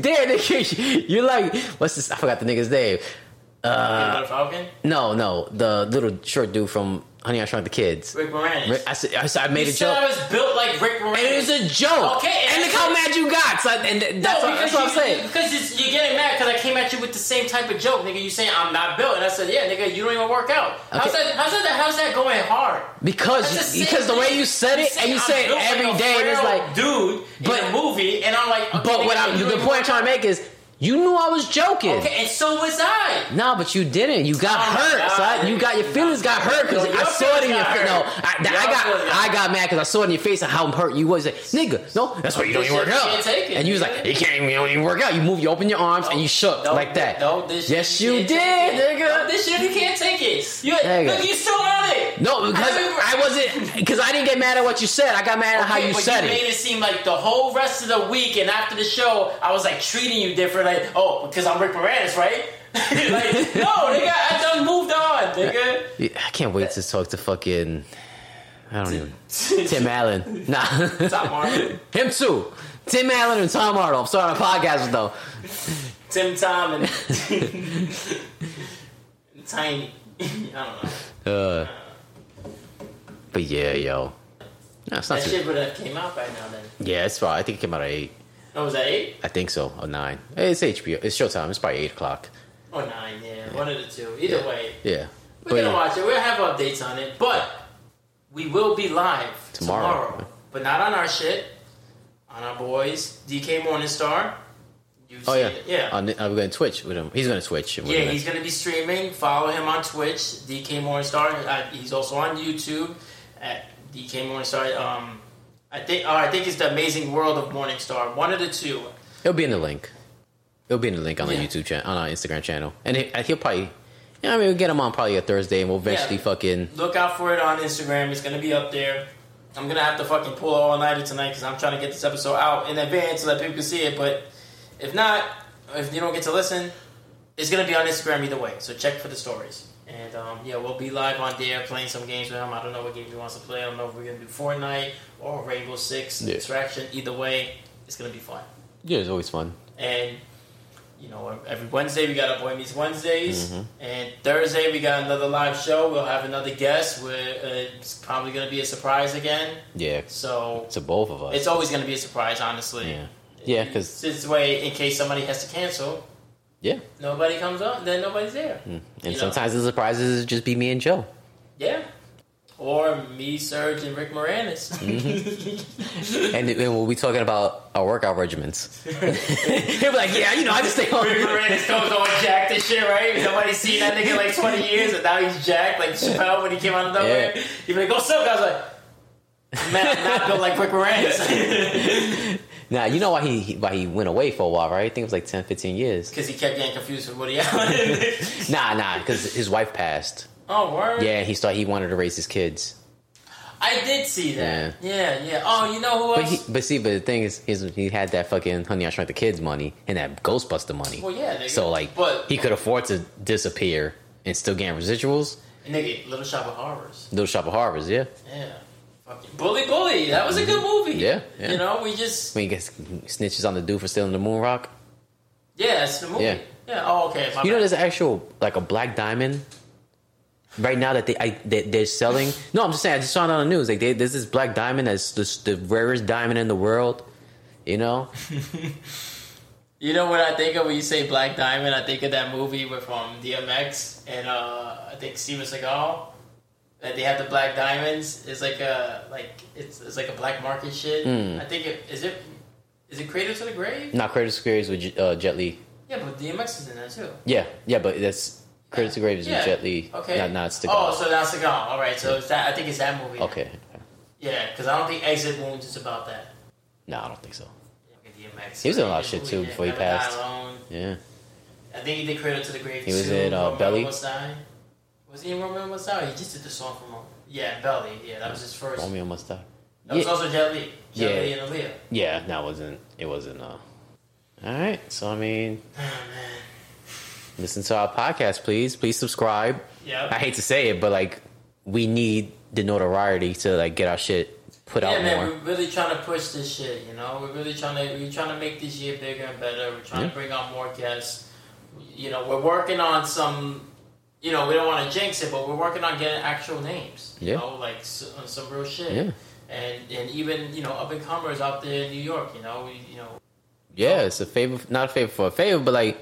damn nigga, you're like, what's this? I forgot the nigga's name. Uh, Falcon? No, no, the little short dude from Honey I Shrunk the Kids. Rick Moranis. Rick- I said, I, said, I made you a joke. I was built like Rick Moranis. And it was a joke. Okay, and and look how mad you got. So, and that's, no, what, that's what I'm you- saying. Because it's, you're getting mad because I came at you with the same type of joke, nigga. You saying I'm not built, and I said, yeah, nigga, you don't even work out. How's that? How's that? How's that going hard? Because That's the same because the way you said it and you say it built like day, and it's like. dude But- in a movie, and I'm like, okay, But what I'm, the point I'm trying to make is, you knew I was joking. Okay, and so was I. No, but you didn't. You got Oh hurt. God. son. You got your feelings got hurt because I saw it in your face. No. I, I got I got mad because I saw it in your face how hurt you was. Like, nigga, no, that's why you don't even work out. it, and you was like, you can't even, you even work out. You move, you open your arms, and you shook No, like that. No, this yes, shit you did, nigga. No, this shit you can't take it. You, Nigga. look, you still on it. No, because I I wasn't because I didn't get mad at what you said. I got mad at how you but said you it. made it seem like the whole rest of the week and after the show, I was like treating you different. Like, oh, because I'm Rick Moranis, right? like, no, nigga, I done moved on, nigga. I can't wait to talk to fucking. I don't even. Tim Allen. Nah. Tom Martin, Him too. Tim Allen and Tom Arnold. I'm starting a podcast with though. Tim Tom, and Tiny. I don't know. Uh, but yeah, yo. No, it's not That too. shit would have came out by now. Then. Yeah, it's fine. I think it came out at eight. Oh, was that eight I think so. Or nine. It's HBO. It's Showtime. It's probably eight o'clock. or nine? Yeah, one of the two. Either Yeah. way, Yeah. we're But gonna yeah. watch it. We'll have updates on it, but we will be live Tomorrow. tomorrow, but not on our shit. On our boys, DK Morningstar. You've Oh seen yeah. it. yeah. On, uh, we're gonna Twitch with him. He's gonna Twitch. and we're Yeah, gonna- he's going to be streaming. Follow him on Twitch, DK Morningstar. Uh, he's also on YouTube at DK Morningstar. Um, I think, oh, I think it's the Amazing World of Morningstar. One of the two. It'll be in the link. It'll be in the link on the Yeah. YouTube channel, on our Instagram channel, and he, he'll probably. Yeah, I mean, we'll get him on probably a Thursday, and we'll eventually Yeah. fucking. Look out for it on Instagram. It's going to be up there. I'm going to have to fucking pull all nighter tonight because I'm trying to get this episode out in advance so that people can see it. But if not, if you don't get to listen, it's going to be on Instagram either way. So check for the stories. And um, yeah, we'll be live on there playing some games with him. I don't know what game he wants to play. I don't know if we're to do Fortnite or Rainbow Six Yeah. Extraction. Either way, it's to be fun. Yeah, it's always fun. And you know, every Wednesday we got our Boy Meets Wednesdays, Mm-hmm. and Thursday we got another live show. We'll have another guest. Where uh, it's probably going to be a surprise again. Yeah, So to both of us. it's always going to be a surprise, honestly. yeah, yeah, because this way, in case somebody has to cancel, yeah, nobody comes up, then nobody's there. and You know? sometimes the surprises is just be me and Joe. Yeah. Or me, Serge, and Rick Moranis. Mm-hmm. And, and we'll be talking about our workout regimens. He'll be like, yeah, you know, I just stay home. Rick Moranis comes all jacked and shit, right? Nobody's seen that nigga in like 20 years, and now he's jacked, like Chappelle when he came out of nowhere. Yeah. He'd be like, go silk. I was like, man, I'm not built like Rick Moranis. Now, you know why he he- why he went away for a while, right? I think it was like 10, 15 years. Because he kept getting confused with Woody Allen. Nah, nah, because his wife passed. oh, word? Yeah, he started. He wanted to raise his kids. I did see that. Yeah, yeah. Oh, you know who But else? he, but see, but the thing is, is he had that fucking Honey I Shrunk the Kids money and that Ghostbuster money. well, yeah. Nigga. So like, but he could afford to disappear and still gain residuals. nigga, Little Shop of Horrors. Little Shop of Horrors, yeah. Yeah. Bully Bully. That was a good movie. Yeah, yeah. You know, we just When he gets snitches on the dude for stealing the moon rock. yeah, that's the movie. Yeah. Yeah. Oh, okay. My You know, bad. there's actual like a black diamond right now that they I, they, they're selling. No, I'm just saying. I just saw it on the news. Like, they, there's this black diamond that's the, the rarest diamond in the world. You know, You know what I think of when you say Black Diamond? I think of that movie with um, DMX and uh, I think Steven Seagal. That they have the black diamonds. It's like a like it's it's like a black market shit. Hmm. I think it is it is it Cradle to the Grave? not Credit Squares with J- uh, Jet Li. Yeah, but DMX is in that too. Yeah, yeah, but that's Cradle to the Graves Yeah. with Jet Li. Okay. not, not Seagal. Oh, so that's Seagal. All right, so it's that. I think it's that movie. okay. Yeah, because I don't think Exit Wounds is about that. No, I don't think so. DMX. He was in a lot of shit, too, before he passed. Yeah, I think he did Cradle to the Grave. He was too. in, uh, Belly? Was he in Romeo Must Die? He just did the song from Yeah, Belly. Yeah, that was his first. Romeo must die. That was Yeah. also Jet Li. Jet Yeah. Li and Aaliyah. Yeah, that wasn't. It wasn't. Uh. All right. So I mean, Oh, man. listen to our podcast, please. Please subscribe. Yeah. I hate to say it, but like, we need the notoriety to like get our shit put yeah, out man, more. we're really trying to push this shit. You know, we're really trying to we're trying to make this year bigger and better. We're trying Yeah. to bring on more guests. You know, we're working on some. You know, we don't want to jinx it, but we're working on getting actual names. You Yeah. know, like s- on some real shit. Yeah. And and even you know up and comers out there in New York. You know, we, you know. Yeah, it's a favor, not a favor for a favor, but like,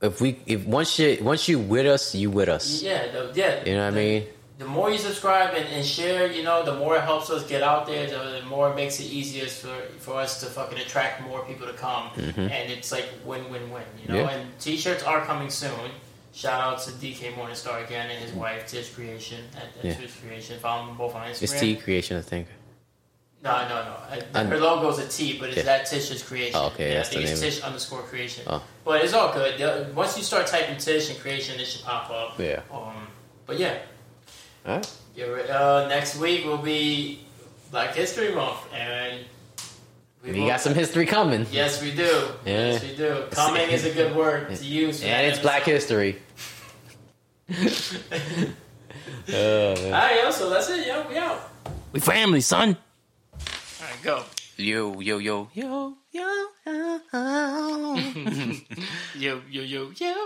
if we, if once you, once you with us, you with us. Yeah, the, yeah. You know what I mean? the more you subscribe and, and share, you know, the more it helps us get out there, the, the more it makes it easier for, for us to fucking attract more people to come. And it's like win win win, you know? Mm-hmm. Yeah. And t shirts are coming soon. Shout out to DK Morningstar again and his wife, Tish Creation, at, at Yeah. Tish Creation. Follow them both on Instagram. It's T creation, I think. No, no, no. I- Her logo's a T, but it's Yeah. that Tish's creation. Oh, okay, Yeah, that's I think the it's name. Tish underscore creation. Oh. But it's all good. Once you start typing Tish and creation, it should pop up. Yeah. Um, but yeah, All right. Re- uh, next week will be Black History Month, and We got some history coming. Yes, we do. Yeah. Yes, we do. Coming is a good word to use. And it's Black. History. Oh, man. All right, yo. So that's it, yo. We out. We family, son. All right, go. Yo, yo, yo, yo, yo. Yo, yo, yo, yo.